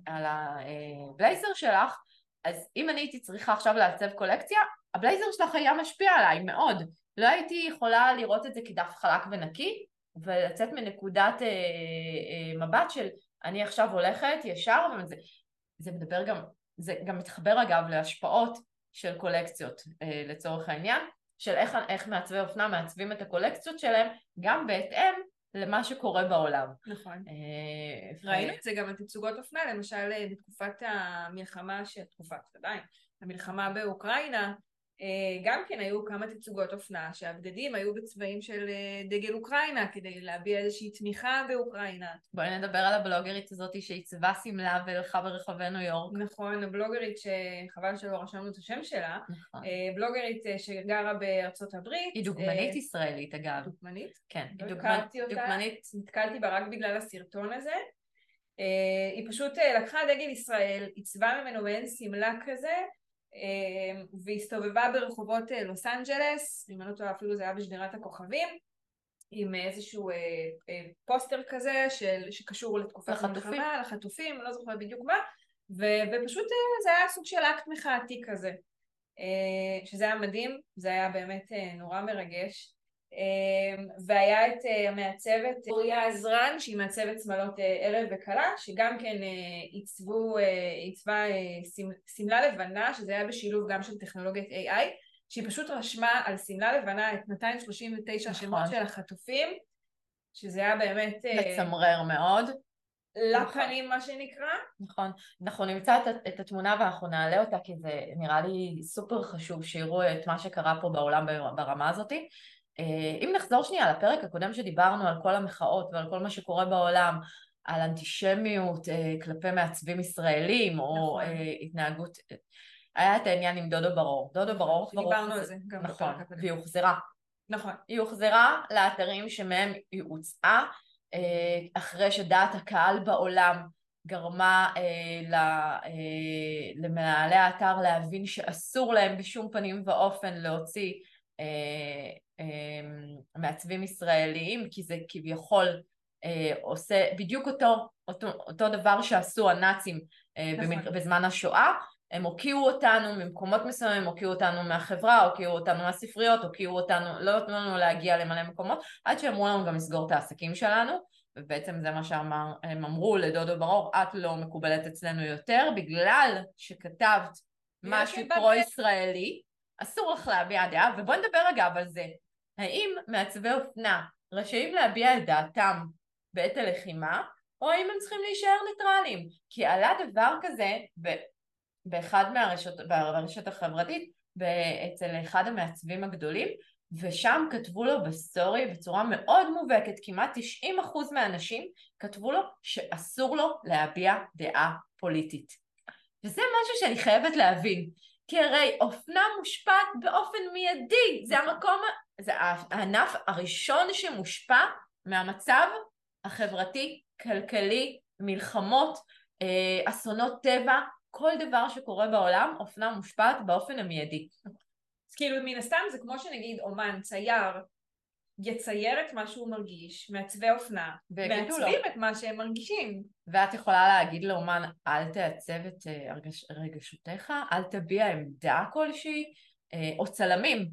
על הבלייזר אה, שלך, אז אם אני הייתי צריכה עכשיו לעצב קולקציה, הבלייזר שלך היה משפיע עליי מאוד. לא הייתי יכולה לראות את זה כדף חלק ונקי, ולצאת מנקודת אה, אה, מבט של אני עכשיו הולכת ישר, וזה זה מדבר גם, זה גם מתחבר אגב להשפעות של קולקציות אה, לצורך העניין, של איך, איך מעצבי אופנה מעצבים את הקולקציות שלהם, גם בהתאם למה שקורה בעולם. נכון. אה, ראינו את זה גם בתצוגות אופנה, למשל אה, בתקופת המלחמה, תקופת, עדיין, המלחמה באוקראינה, גם כן היו כמה תצוגות אופנה שהבגדים היו בצבעים של אה, דגל אוקראינה כדי להביע איזושהי תמיכה באוקראינה. בואי נדבר על הבלוגרית הזאת שעיצבה שמלה והלכה ברחבי ניו יורק. נכון, הבלוגרית שחבל שלא רשמנו את השם שלה, נכון. אה, בלוגרית אה, שגרה בארצות הברית. היא דוגמנית אה, ישראלית אגב. דוגמנית? כן, לא היא דוגמנית- אותה. דוגמנית נתקלתי בה רק בגלל הסרטון הזה. אה, היא פשוט אה, לקחה דגל ישראל, עיצבה ממנו מעין שמלה כזה, אה, והסתובבה ברחובות אה, לוס אנג'לס, אם אני לא טועה אפילו זה היה בשדרת הכוכבים, עם איזשהו אה, אה, פוסטר כזה של, שקשור לתקופת לחטופים. המלחמה, לחטופים, לא זוכרת בדיוק מה, ו, ופשוט אה, זה היה סוג של אקט מחאתי כזה, אה, שזה היה מדהים, זה היה באמת אה, נורא מרגש. אה, והיה את אה, המעצבת אוריה עזרן שהיא מעצבת שמלות אה, ערב וכלה שגם כן אה, עיצבו, עיצבה שמ- שמלה לבנה שזה היה בשילוב גם של טכנולוגיית AI שהיא פשוט רשמה על שמלה לבנה את 239 נכון. שמות של החטופים שזה היה באמת מצמרר מאוד. לפנים מה שנקרא נכון. אנחנו נמצא את, את התמונה ואנחנו נעלה אותה כי זה נראה לי סופר חשוב שיראו את מה שקרה פה בעולם בר- ברמה הזאתי. אה, אם נחזור שנייה לפרק הקודם שדיברנו על כל המחאות ועל כל מה שקורה בעולם, על אנטישמיות אה, כלפי מעצבים ישראלים או נכון. אה, התנהגות, היה את העניין עם דודו ברור. דודו ברור כבר שדיברנו הוחז- על זה גם נכון, בפרק הקודם. והיא הוחזרה. נכון היא הוחזרה לאתרים שמהם היא הוצאה אה, אחרי שדעת הקהל בעולם גרמה למנהלי האתר להבין שאסור להם בשום פנים ואופן להוציא מעצבים ישראליים כי זה כביכול אה, עושה בדיוק אותו, אותו, אותו דבר שעשו הנאצים אה, נכון. בזמן השואה הם הוקיעו אותנו ממקומות מסוימים, הוקיעו אותנו מהחברה, הוקיעו אותנו מהספריות, הוקיעו אותנו, לא נתנו לנו להגיע למלא מקומות, עד שאמרו לנו גם לסגור את העסקים שלנו, ובעצם זה מה שהם אמרו לדודו ברור, את לא מקובלת אצלנו יותר, בגלל שכתבת משהו פרו-ישראלי, אסור לך להביע דעה, ובואי נדבר אגב על זה. האם מעצבי אופנה רשאים להביע את דעתם בעת הלחימה, או האם הם צריכים להישאר ניטרלים? כי עלה דבר כזה ב- באחד מהרשת, ברשת החברתית, אצל אחד המעצבים הגדולים, ושם כתבו לו בסטורי בצורה מאוד מובהקת, כמעט 90% מהאנשים כתבו לו שאסור לו להביע דעה פוליטית. וזה משהו שאני חייבת להבין, כי הרי אופנה מושפעת באופן מיידי, זה המקום, זה הענף הראשון שמושפע מהמצב החברתי, כלכלי, מלחמות, אה, אסונות טבע, כל דבר שקורה בעולם, אופנה מושפעת באופן המיידי. אז כאילו מן הסתם זה כמו שנגיד אומן, צייר, יצייר את מה שהוא מרגיש, מעצבי אופנה, לו. מעצבים את מה שהם מרגישים. ואת יכולה להגיד לאומן, אל תעצב את אה, הרגש, רגשותיך, אל תביע עמדה כלשהי, אה, או צלמים.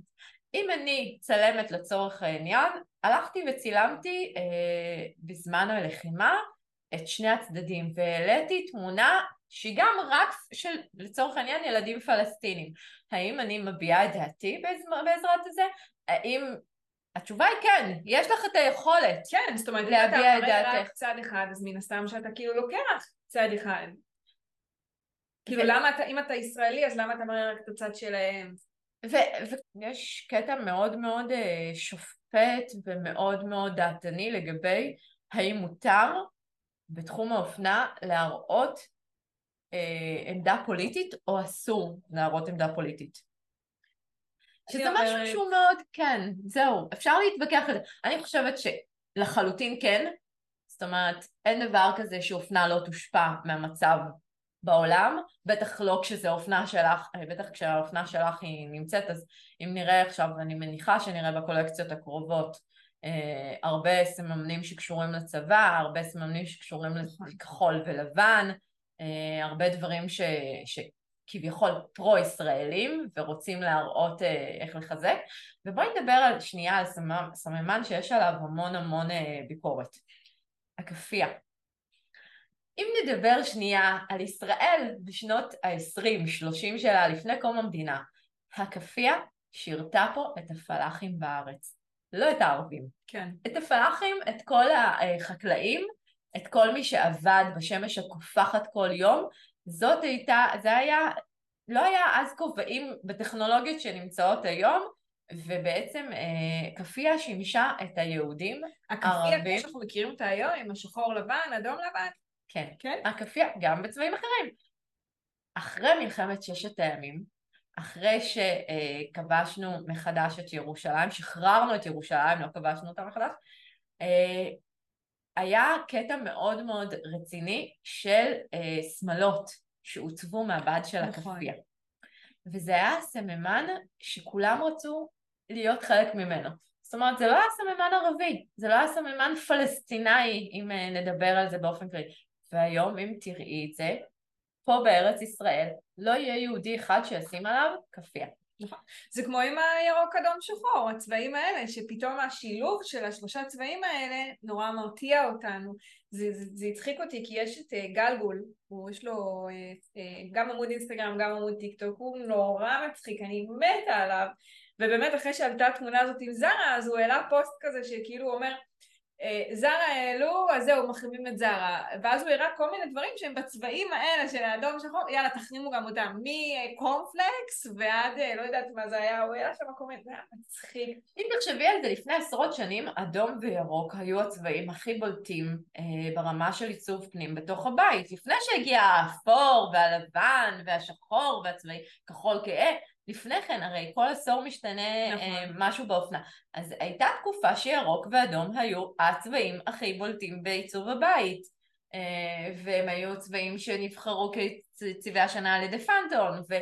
אם אני צלמת לצורך העניין, הלכתי וצילמתי אה, בזמן הלחימה את שני הצדדים, והעליתי תמונה שהיא גם רק של, לצורך העניין, ילדים פלסטינים. האם אני מביעה את דעתי בעז- בעזרת זה? האם... התשובה היא כן, יש לך את היכולת. כן, זאת אומרת, אם להביע אתה את דעתך. רק צד אחד, אז מן הסתם שאתה כאילו לוקח צד אחד. כאילו ו- למה אתה, אם אתה ישראלי, אז למה אתה מראה רק את הצד שלהם? ו- ויש קטע מאוד מאוד אה, שופט ומאוד מאוד דעתני לגבי האם מותר בתחום האופנה להראות אה, עמדה פוליטית או אסור להראות עמדה פוליטית. שזה אני משהו שהוא מאוד, כן, זהו, אפשר להתווכח על זה. אני חושבת שלחלוטין כן, זאת אומרת, אין דבר כזה שאופנה לא תושפע מהמצב בעולם, בטח לא כשזה אופנה שלך, אה, בטח כשהאופנה שלך היא נמצאת, אז אם נראה עכשיו, אני מניחה שנראה בקולקציות הקרובות אה, הרבה סממנים שקשורים לצבא, הרבה סממנים שקשורים לכחול ולבן, אה, הרבה דברים ש... שכביכול פרו-ישראלים ורוצים להראות אה, איך לחזק, ובואי נדבר על שנייה על סממן, שיש עליו המון המון אה, ביקורת, הכאפיה. אם נדבר שנייה על ישראל בשנות ה-20-30 שלה לפני קום המדינה, הכאפיה שירתה פה את הפלאחים בארץ. לא את הערבים. כן. את הפלאחים, את כל החקלאים, את כל מי שעבד בשמש הקופחת כל יום, זאת הייתה, זה היה, לא היה אז כובעים בטכנולוגיות שנמצאות היום, ובעצם אה, כפייה שימשה את היהודים הכפייה, כמו שאנחנו מכירים אותה היום, עם השחור לבן, אדום לבן. כן, כן. הכפייה, גם בצבעים אחרים. אחרי מלחמת ששת הימים, אחרי שכבשנו מחדש את ירושלים, שחררנו את ירושלים, לא כבשנו אותה מחדש, אה, היה קטע מאוד מאוד רציני של אה, שמלות שהוצבו מהבד של נכון. הכפייה. וזה היה סממן שכולם רצו להיות חלק ממנו. זאת אומרת, זה לא היה סממן ערבי, זה לא היה סממן פלסטינאי, אם אה, נדבר על זה באופן כללי. והיום, אם תראי את זה, פה בארץ ישראל, לא יהיה יהודי אחד שישים עליו כפייה. נכון. זה כמו עם הירוק אדום שחור, הצבעים האלה, שפתאום השילוב של השלושה צבעים האלה נורא מרתיע אותנו. זה, זה, זה הצחיק אותי כי יש את uh, גלגול, הוא יש לו uh, uh, גם עמוד אינסטגרם, גם עמוד טיק טוק, הוא נורא מצחיק, אני מתה עליו. ובאמת אחרי שעלתה התמונה הזאת עם זרה, אז הוא העלה פוסט כזה שכאילו אומר, אה, זרה העלו, אז זהו, מחרימים את זרה. ואז הוא הראה כל מיני דברים שהם בצבעים האלה של האדום שחור, יאללה, תחרימו גם אותם. מקורנפלקס ועד, אה, לא יודעת מה זה היה, הוא העלה שם comment, זה היה מצחיק. אם תחשבי על זה, לפני עשרות שנים, אדום וירוק היו הצבעים הכי בולטים אה, ברמה של עיצוב פנים בתוך הבית. לפני שהגיע האפור והלבן והשחור והצבעים, כחול כהה, לפני כן, הרי כל עשור משתנה נכון. אה, משהו באופנה. אז הייתה תקופה שירוק ואדום היו הצבעים הכי בולטים בעיצוב הבית. אה, והם היו צבעים שנבחרו כצבעי השנה על ידי פנטון. ו,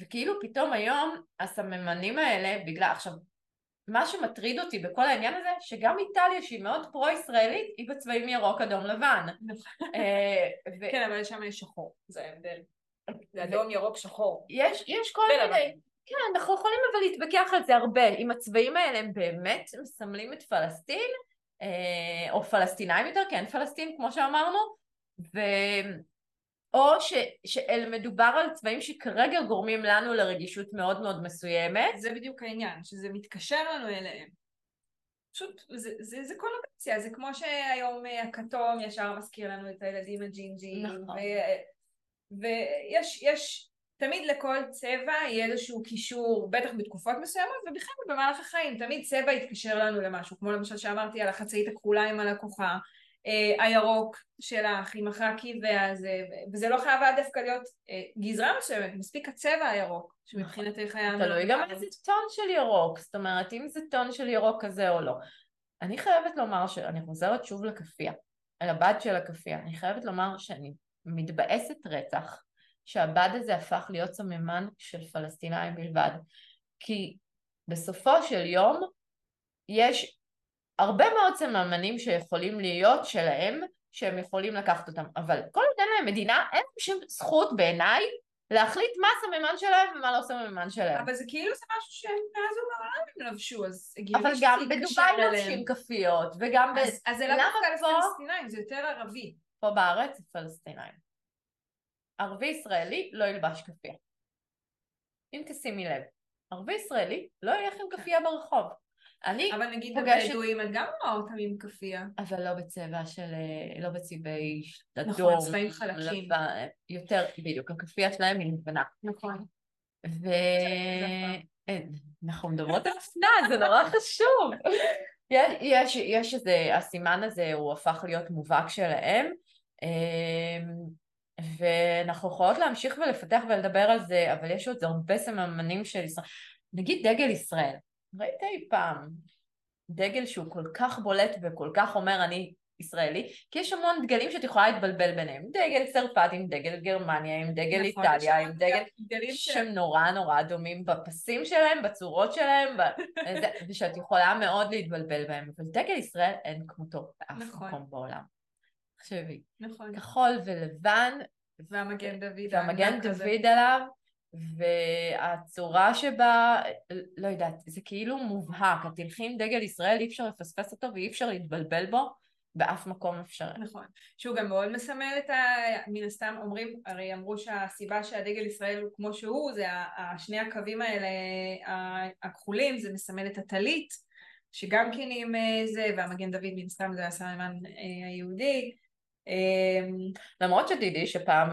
וכאילו פתאום היום הסממנים האלה, בגלל, עכשיו, מה שמטריד אותי בכל העניין הזה, שגם איטליה שהיא מאוד פרו-ישראלית, היא בצבעים ירוק, אדום, לבן. נכון. אה, כן, אבל שם יש שחור, זה ההבדל. זה אדום, ירוק, שחור. יש, יש כל מיני... כן, אנחנו יכולים אבל להתווכח על זה הרבה. אם הצבעים האלה הם באמת מסמלים את פלסטין, אה, או פלסטינאים יותר, כן, פלסטין, כמו שאמרנו, ו... או ש, שמדובר על צבעים שכרגע גורמים לנו לרגישות מאוד מאוד מסוימת. זה בדיוק העניין, שזה מתקשר לנו אליהם. פשוט, זה, זה, זה קונוטציה, זה כמו שהיום הכתום ישר מזכיר לנו את הילדים הג'ינג'ים, נכון. ויש יש תמיד לכל צבע יהיה איזשהו קישור, בטח בתקופות מסוימות, ובכלל במהלך החיים, תמיד צבע יתקשר לנו למשהו, כמו למשל שאמרתי על החצאית הכחולה עם הלקוחה, אה, הירוק שלך עם החאקי והזה, וזה לא חייב דווקא להיות אה, גזרה מסוימת, מספיק הצבע הירוק, שמבחינתך היה... תלוי גם איזה טון של ירוק, זאת אומרת, אם זה טון של ירוק כזה או לא. אני חייבת לומר שאני חוזרת שוב לכפייה, על הבד של הכפייה, אני חייבת לומר שאני מתבאסת רצח שהבד הזה הפך להיות סממן של פלסטינאים בלבד. כי בסופו של יום יש הרבה מאוד סממנים שיכולים להיות שלהם, שהם יכולים לקחת אותם, אבל כל עוד אין להם מדינה, אין להם שום זכות בעיניי להחליט מה הסממן שלהם ומה לא סממן שלהם. אבל זה כאילו זה משהו שהם מאז ומעולם הם לבשו, אז הגיוני שזה אבל גם בדובאי לובשים כפיות, וגם ב... אז זה למה פה... פלסטינאים, זה יותר ערבי. פה בארץ זה פלסטינאים. ערבי ישראלי לא ילבש כפייה. אם תשימי לב, ערבי ישראלי לא ילך עם כפייה ברחוב. אני אבל נגיד פוגשת... הבדואים את גם רואה אותם עם כפייה. אבל לא בצבע של, לא בצבעי אדום. נכון, צבעים חלקים. לבן, יותר, בדיוק, הכפייה שלהם היא לבנה. נכון. ו... אנחנו מדברות על אופנה, זה נורא חשוב. יש, יש איזה, הסימן הזה הוא הפך להיות מובהק שלהם. אמ, ואנחנו יכולות להמשיך ולפתח ולדבר על זה, אבל יש עוד הרבה סממנים של ישראל. נגיד דגל ישראל, ראית אי פעם דגל שהוא כל כך בולט וכל כך אומר אני ישראלי? כי יש המון דגלים שאת יכולה להתבלבל ביניהם. דגל צרפת עם דגל גרמניה, עם דגל נכון, איטליה, עם דגל שהם נורא נורא דומים בפסים שלהם, בצורות שלהם, ושאת יכולה מאוד להתבלבל בהם. אבל דגל ישראל אין כמותו באף נכון. מקום בעולם. תחשבי. נכון. כחול ולבן. והמגן דוד. והמגן דוד עליו, והצורה שבה, לא יודעת, זה כאילו מובהק. את תלכי עם דגל ישראל, אי אפשר לפספס אותו ואי אפשר להתבלבל בו. באף מקום אפשרי. נכון, שהוא גם מאוד מסמל את ה... מן הסתם אומרים, הרי אמרו שהסיבה שהדגל ישראל הוא כמו שהוא, זה השני הקווים האלה הכחולים, זה מסמל את הטלית, שגם כן עם אה, זה, והמגן דוד מן סתם זה הסממן אה, היהודי. אה, למרות שתדעי שפעם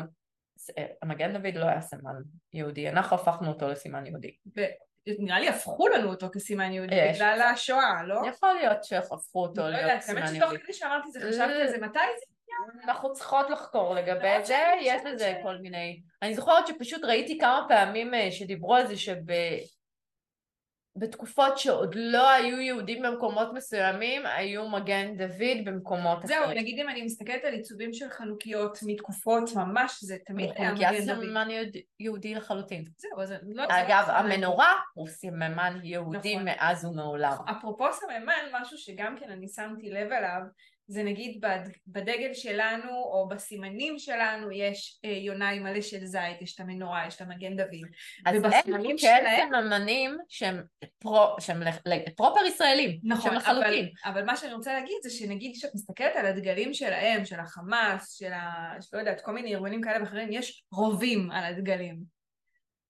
המגן דוד לא היה סמן יהודי, אנחנו הפכנו אותו לסימן יהודי. נראה לי הפכו לנו אותו כסימן יהודי יש. בגלל השואה, לא? יכול להיות שהפכו אותו לא להיות יודעת, סימן האמת שתוך יהודי. כדי שאמרתי זה חשבתי על זה, מתי זה? אנחנו צריכות לחקור לגבי זה, יש לזה כל מיני... אני זוכרת שפשוט ראיתי כמה פעמים אה, שדיברו על זה שב... בתקופות שעוד לא היו יהודים במקומות מסוימים, היו מגן דוד במקומות זהו, אחרים. נגיד אם אני מסתכלת על עיצובים של חנוכיות מתקופות ממש, זה תמיד היה חנוכיה מגן דוד. סממן יהוד- יהודי לחלוטין. זהו, אז לא אגב, המנורה הוא סממן יהודי נכון. מאז ומעולם. אפרופו סממן, משהו שגם כן אני שמתי לב אליו, זה נגיד בד- בדגל שלנו או בסימנים שלנו יש אה, יונאי מלא של זית, יש את המנורה, יש את המגן דוד. אז הם שלהם- סממנים שהם פרו- שהם פרופר ישראלים, נכון, שהם אבל, לחלוטין. אבל מה שאני רוצה להגיד זה שנגיד כשאת מסתכלת על הדגלים שלהם, של החמאס, של ה... שלא יודעת, כל מיני ארגונים כאלה ואחרים, יש רובים על הדגלים.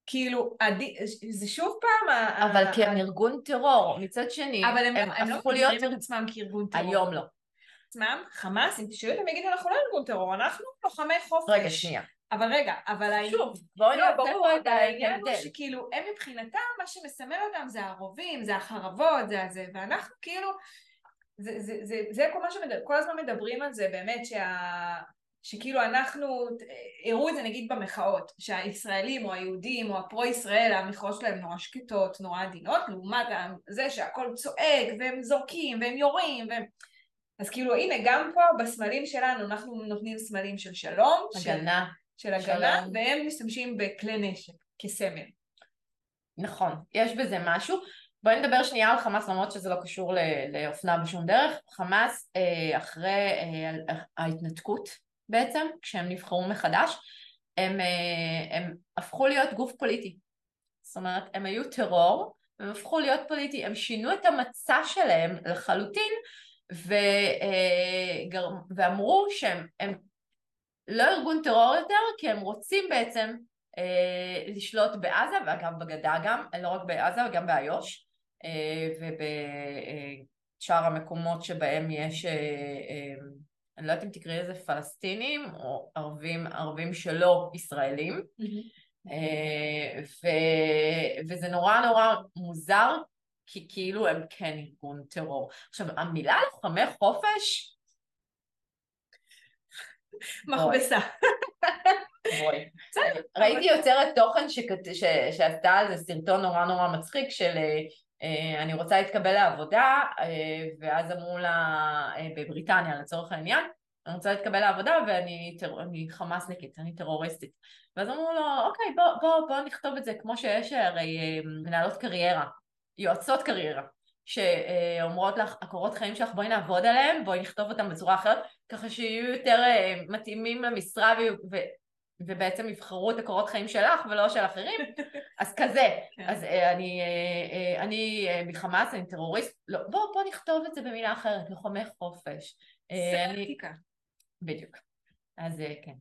כאילו, עדי... זה שוב פעם... אבל ה- כי הם ארגון טרור, מצד שני, אבל הם, הם הם לא מגדירים את עצמם כארגון טרור. היום לא. עצמם, חמאס, אם תשאלו אותם יגידו אנחנו לא ארגון טרור, אנחנו לוחמי חופש. רגע, שנייה. אבל רגע, אבל. שוב, בואי לא, ברור, את העניין הוא. שכאילו, הם מבחינתם, מה שמסמל אותם זה הרובים, זה החרבות, זה הזה, ואנחנו כאילו, זה, זה, זה, זה כל מה שמדבר, כל הזמן מדברים על זה, באמת, שה... שכאילו אנחנו, הראו את זה נגיד במחאות, שהישראלים או היהודים או הפרו-ישראל, המחאות שלהם נורא שקטות, נורא עדינות, לעומת זה שהכל צועק, והם זורקים, והם יורים, והם... אז כאילו הנה גם פה בסמלים שלנו אנחנו נותנים סמלים של שלום, של, הגנה, של הגנה, שלום. והם משתמשים בכלי נשק כסמל. נכון, יש בזה משהו. בואי נדבר שנייה על חמאס, למרות שזה לא קשור לאופנה בשום דרך. חמאס, אה, אחרי אה, על- ההתנתקות בעצם, כשהם נבחרו מחדש, הם, אה, הם הפכו להיות גוף פוליטי. זאת אומרת, הם היו טרור, הם הפכו להיות פוליטי, הם שינו את המצע שלהם לחלוטין, ו, אה, ואמרו שהם הם לא ארגון טרור יותר, כי הם רוצים בעצם אה, לשלוט בעזה, ואגב בגדה גם, לא רק בעזה, גם באיו"ש, אה, ובשאר המקומות שבהם יש, אה, אה, אני לא יודעת אם תקראי לזה פלסטינים, או ערבים, ערבים שלא ישראלים, אה, ו, וזה נורא נורא מוזר, כי כאילו הם כן ארגון טרור. עכשיו, המילה לוחמי חופש, מכבסה. ראיתי יוצרת תוכן שעשתה על זה סרטון נורא נורא מצחיק של אה, אני רוצה להתקבל לעבודה, אה, ואז אמרו לה, אה, בבריטניה לצורך העניין, אני רוצה להתקבל לעבודה ואני טר- חמאסניקית, אני טרוריסטית. ואז אמרו לו, אוקיי, בוא, בוא, בוא נכתוב את זה כמו שיש הרי מנהלות קריירה, יועצות קריירה. שאומרות לך, הקורות חיים שלך בואי נעבוד עליהם, בואי נכתוב אותם בצורה אחרת, ככה שיהיו יותר אה, מתאימים למשרה ו- ובעצם יבחרו את הקורות חיים שלך ולא של אחרים, אז כזה. כן. אז אה, אני, אה, אני מחמאס, אני טרוריסט, לא, בוא, בוא נכתוב את זה במילה אחרת, לוחמי חופש. אתיקה. בדיוק. אז כן.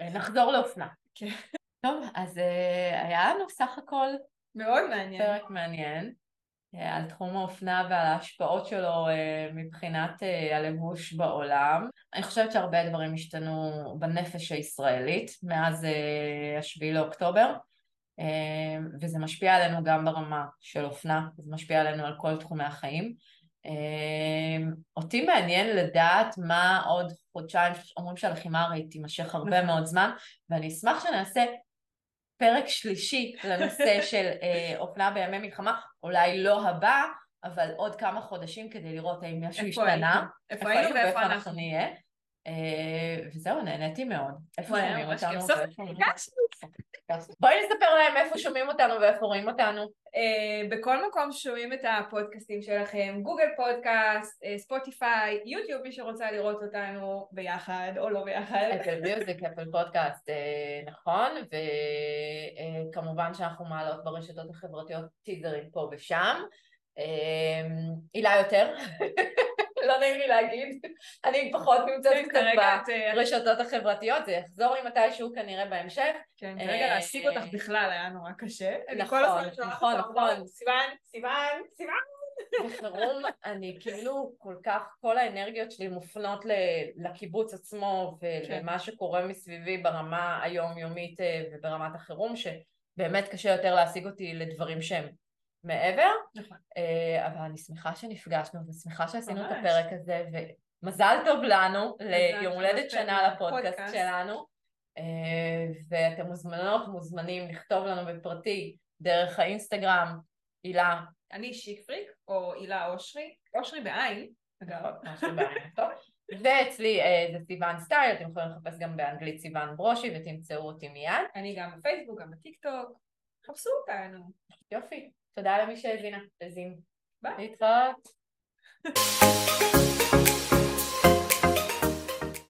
נחזור לאופנה. כן. טוב, אז היה לנו סך הכל מאוד מעניין. פרק מעניין אה, על תחום האופנה ועל ההשפעות שלו אה, מבחינת אה, הלבוש בעולם. אני חושבת שהרבה דברים השתנו בנפש הישראלית מאז השביעי לאוקטובר, וזה משפיע עלינו גם ברמה של אופנה, זה משפיע עלינו על כל תחומי החיים. אותי מעניין לדעת מה עוד חודשיים, אומרים שהלחימה הרי תימשך הרבה נכון. מאוד זמן, ואני אשמח שנעשה פרק שלישי לנושא של אה, אופנה בימי מלחמה, אולי לא הבא, אבל עוד כמה חודשים כדי לראות האם משהו השתנה? איפה היינו ואיפה אנחנו? נהיה. אה, וזהו, נהניתי מאוד. איפה שומעים אותנו? בואי נספר להם איפה שומעים אותנו ואיפה רואים אותנו. אה, בכל מקום שומעים את הפודקאסטים שלכם, גוגל פודקאסט, אה, ספוטיפיי, יוטיוב, מי שרוצה לראות אותנו ביחד או לא ביחד. אפל מיוזיק, אפל פודקאסט, נכון, וכמובן שאנחנו מעלות ברשתות החברתיות טיזרים פה ושם. הילה יותר, לא נעים לי להגיד, אני פחות נמצאת קצת כרגע את, אה, ברשתות החברתיות, זה יחזור לי מתישהו כנראה בהמשך. כן, אה, כרגע להשיג אותך בכלל היה נורא קשה. נכון, נכון, נכון. סיוון, סיוון, סיוון. בחירום אני כאילו כל כך, כל האנרגיות שלי מופנות לקיבוץ עצמו ולמה שקורה מסביבי ברמה היומיומית אה, וברמת החירום, שבאמת קשה יותר להשיג אותי לדברים שהם מעבר. נכון. אה, אבל אני שמחה שנפגשנו ושמחה שעשינו את הפרק הזה, ומזל טוב לנו ליום הולדת שנה לפודקאסט שלנו. אה, ואתם מוזמנות, מוזמנים לכתוב לנו בפרטי דרך האינסטגרם, הילה אני שיק פריק, או הילה אושרי, אושרי בעין, אגב. נכון, ואצלי אה, זה סיוון סטייל, אתם יכולים לחפש גם באנגלית סיוון ברושי ותמצאו אותי מיד. אני גם בפייסבוק, גם בטיק טוק, חפשו אותנו. יופי, תודה למי שהאזינה, האזין. ביי. להתראות.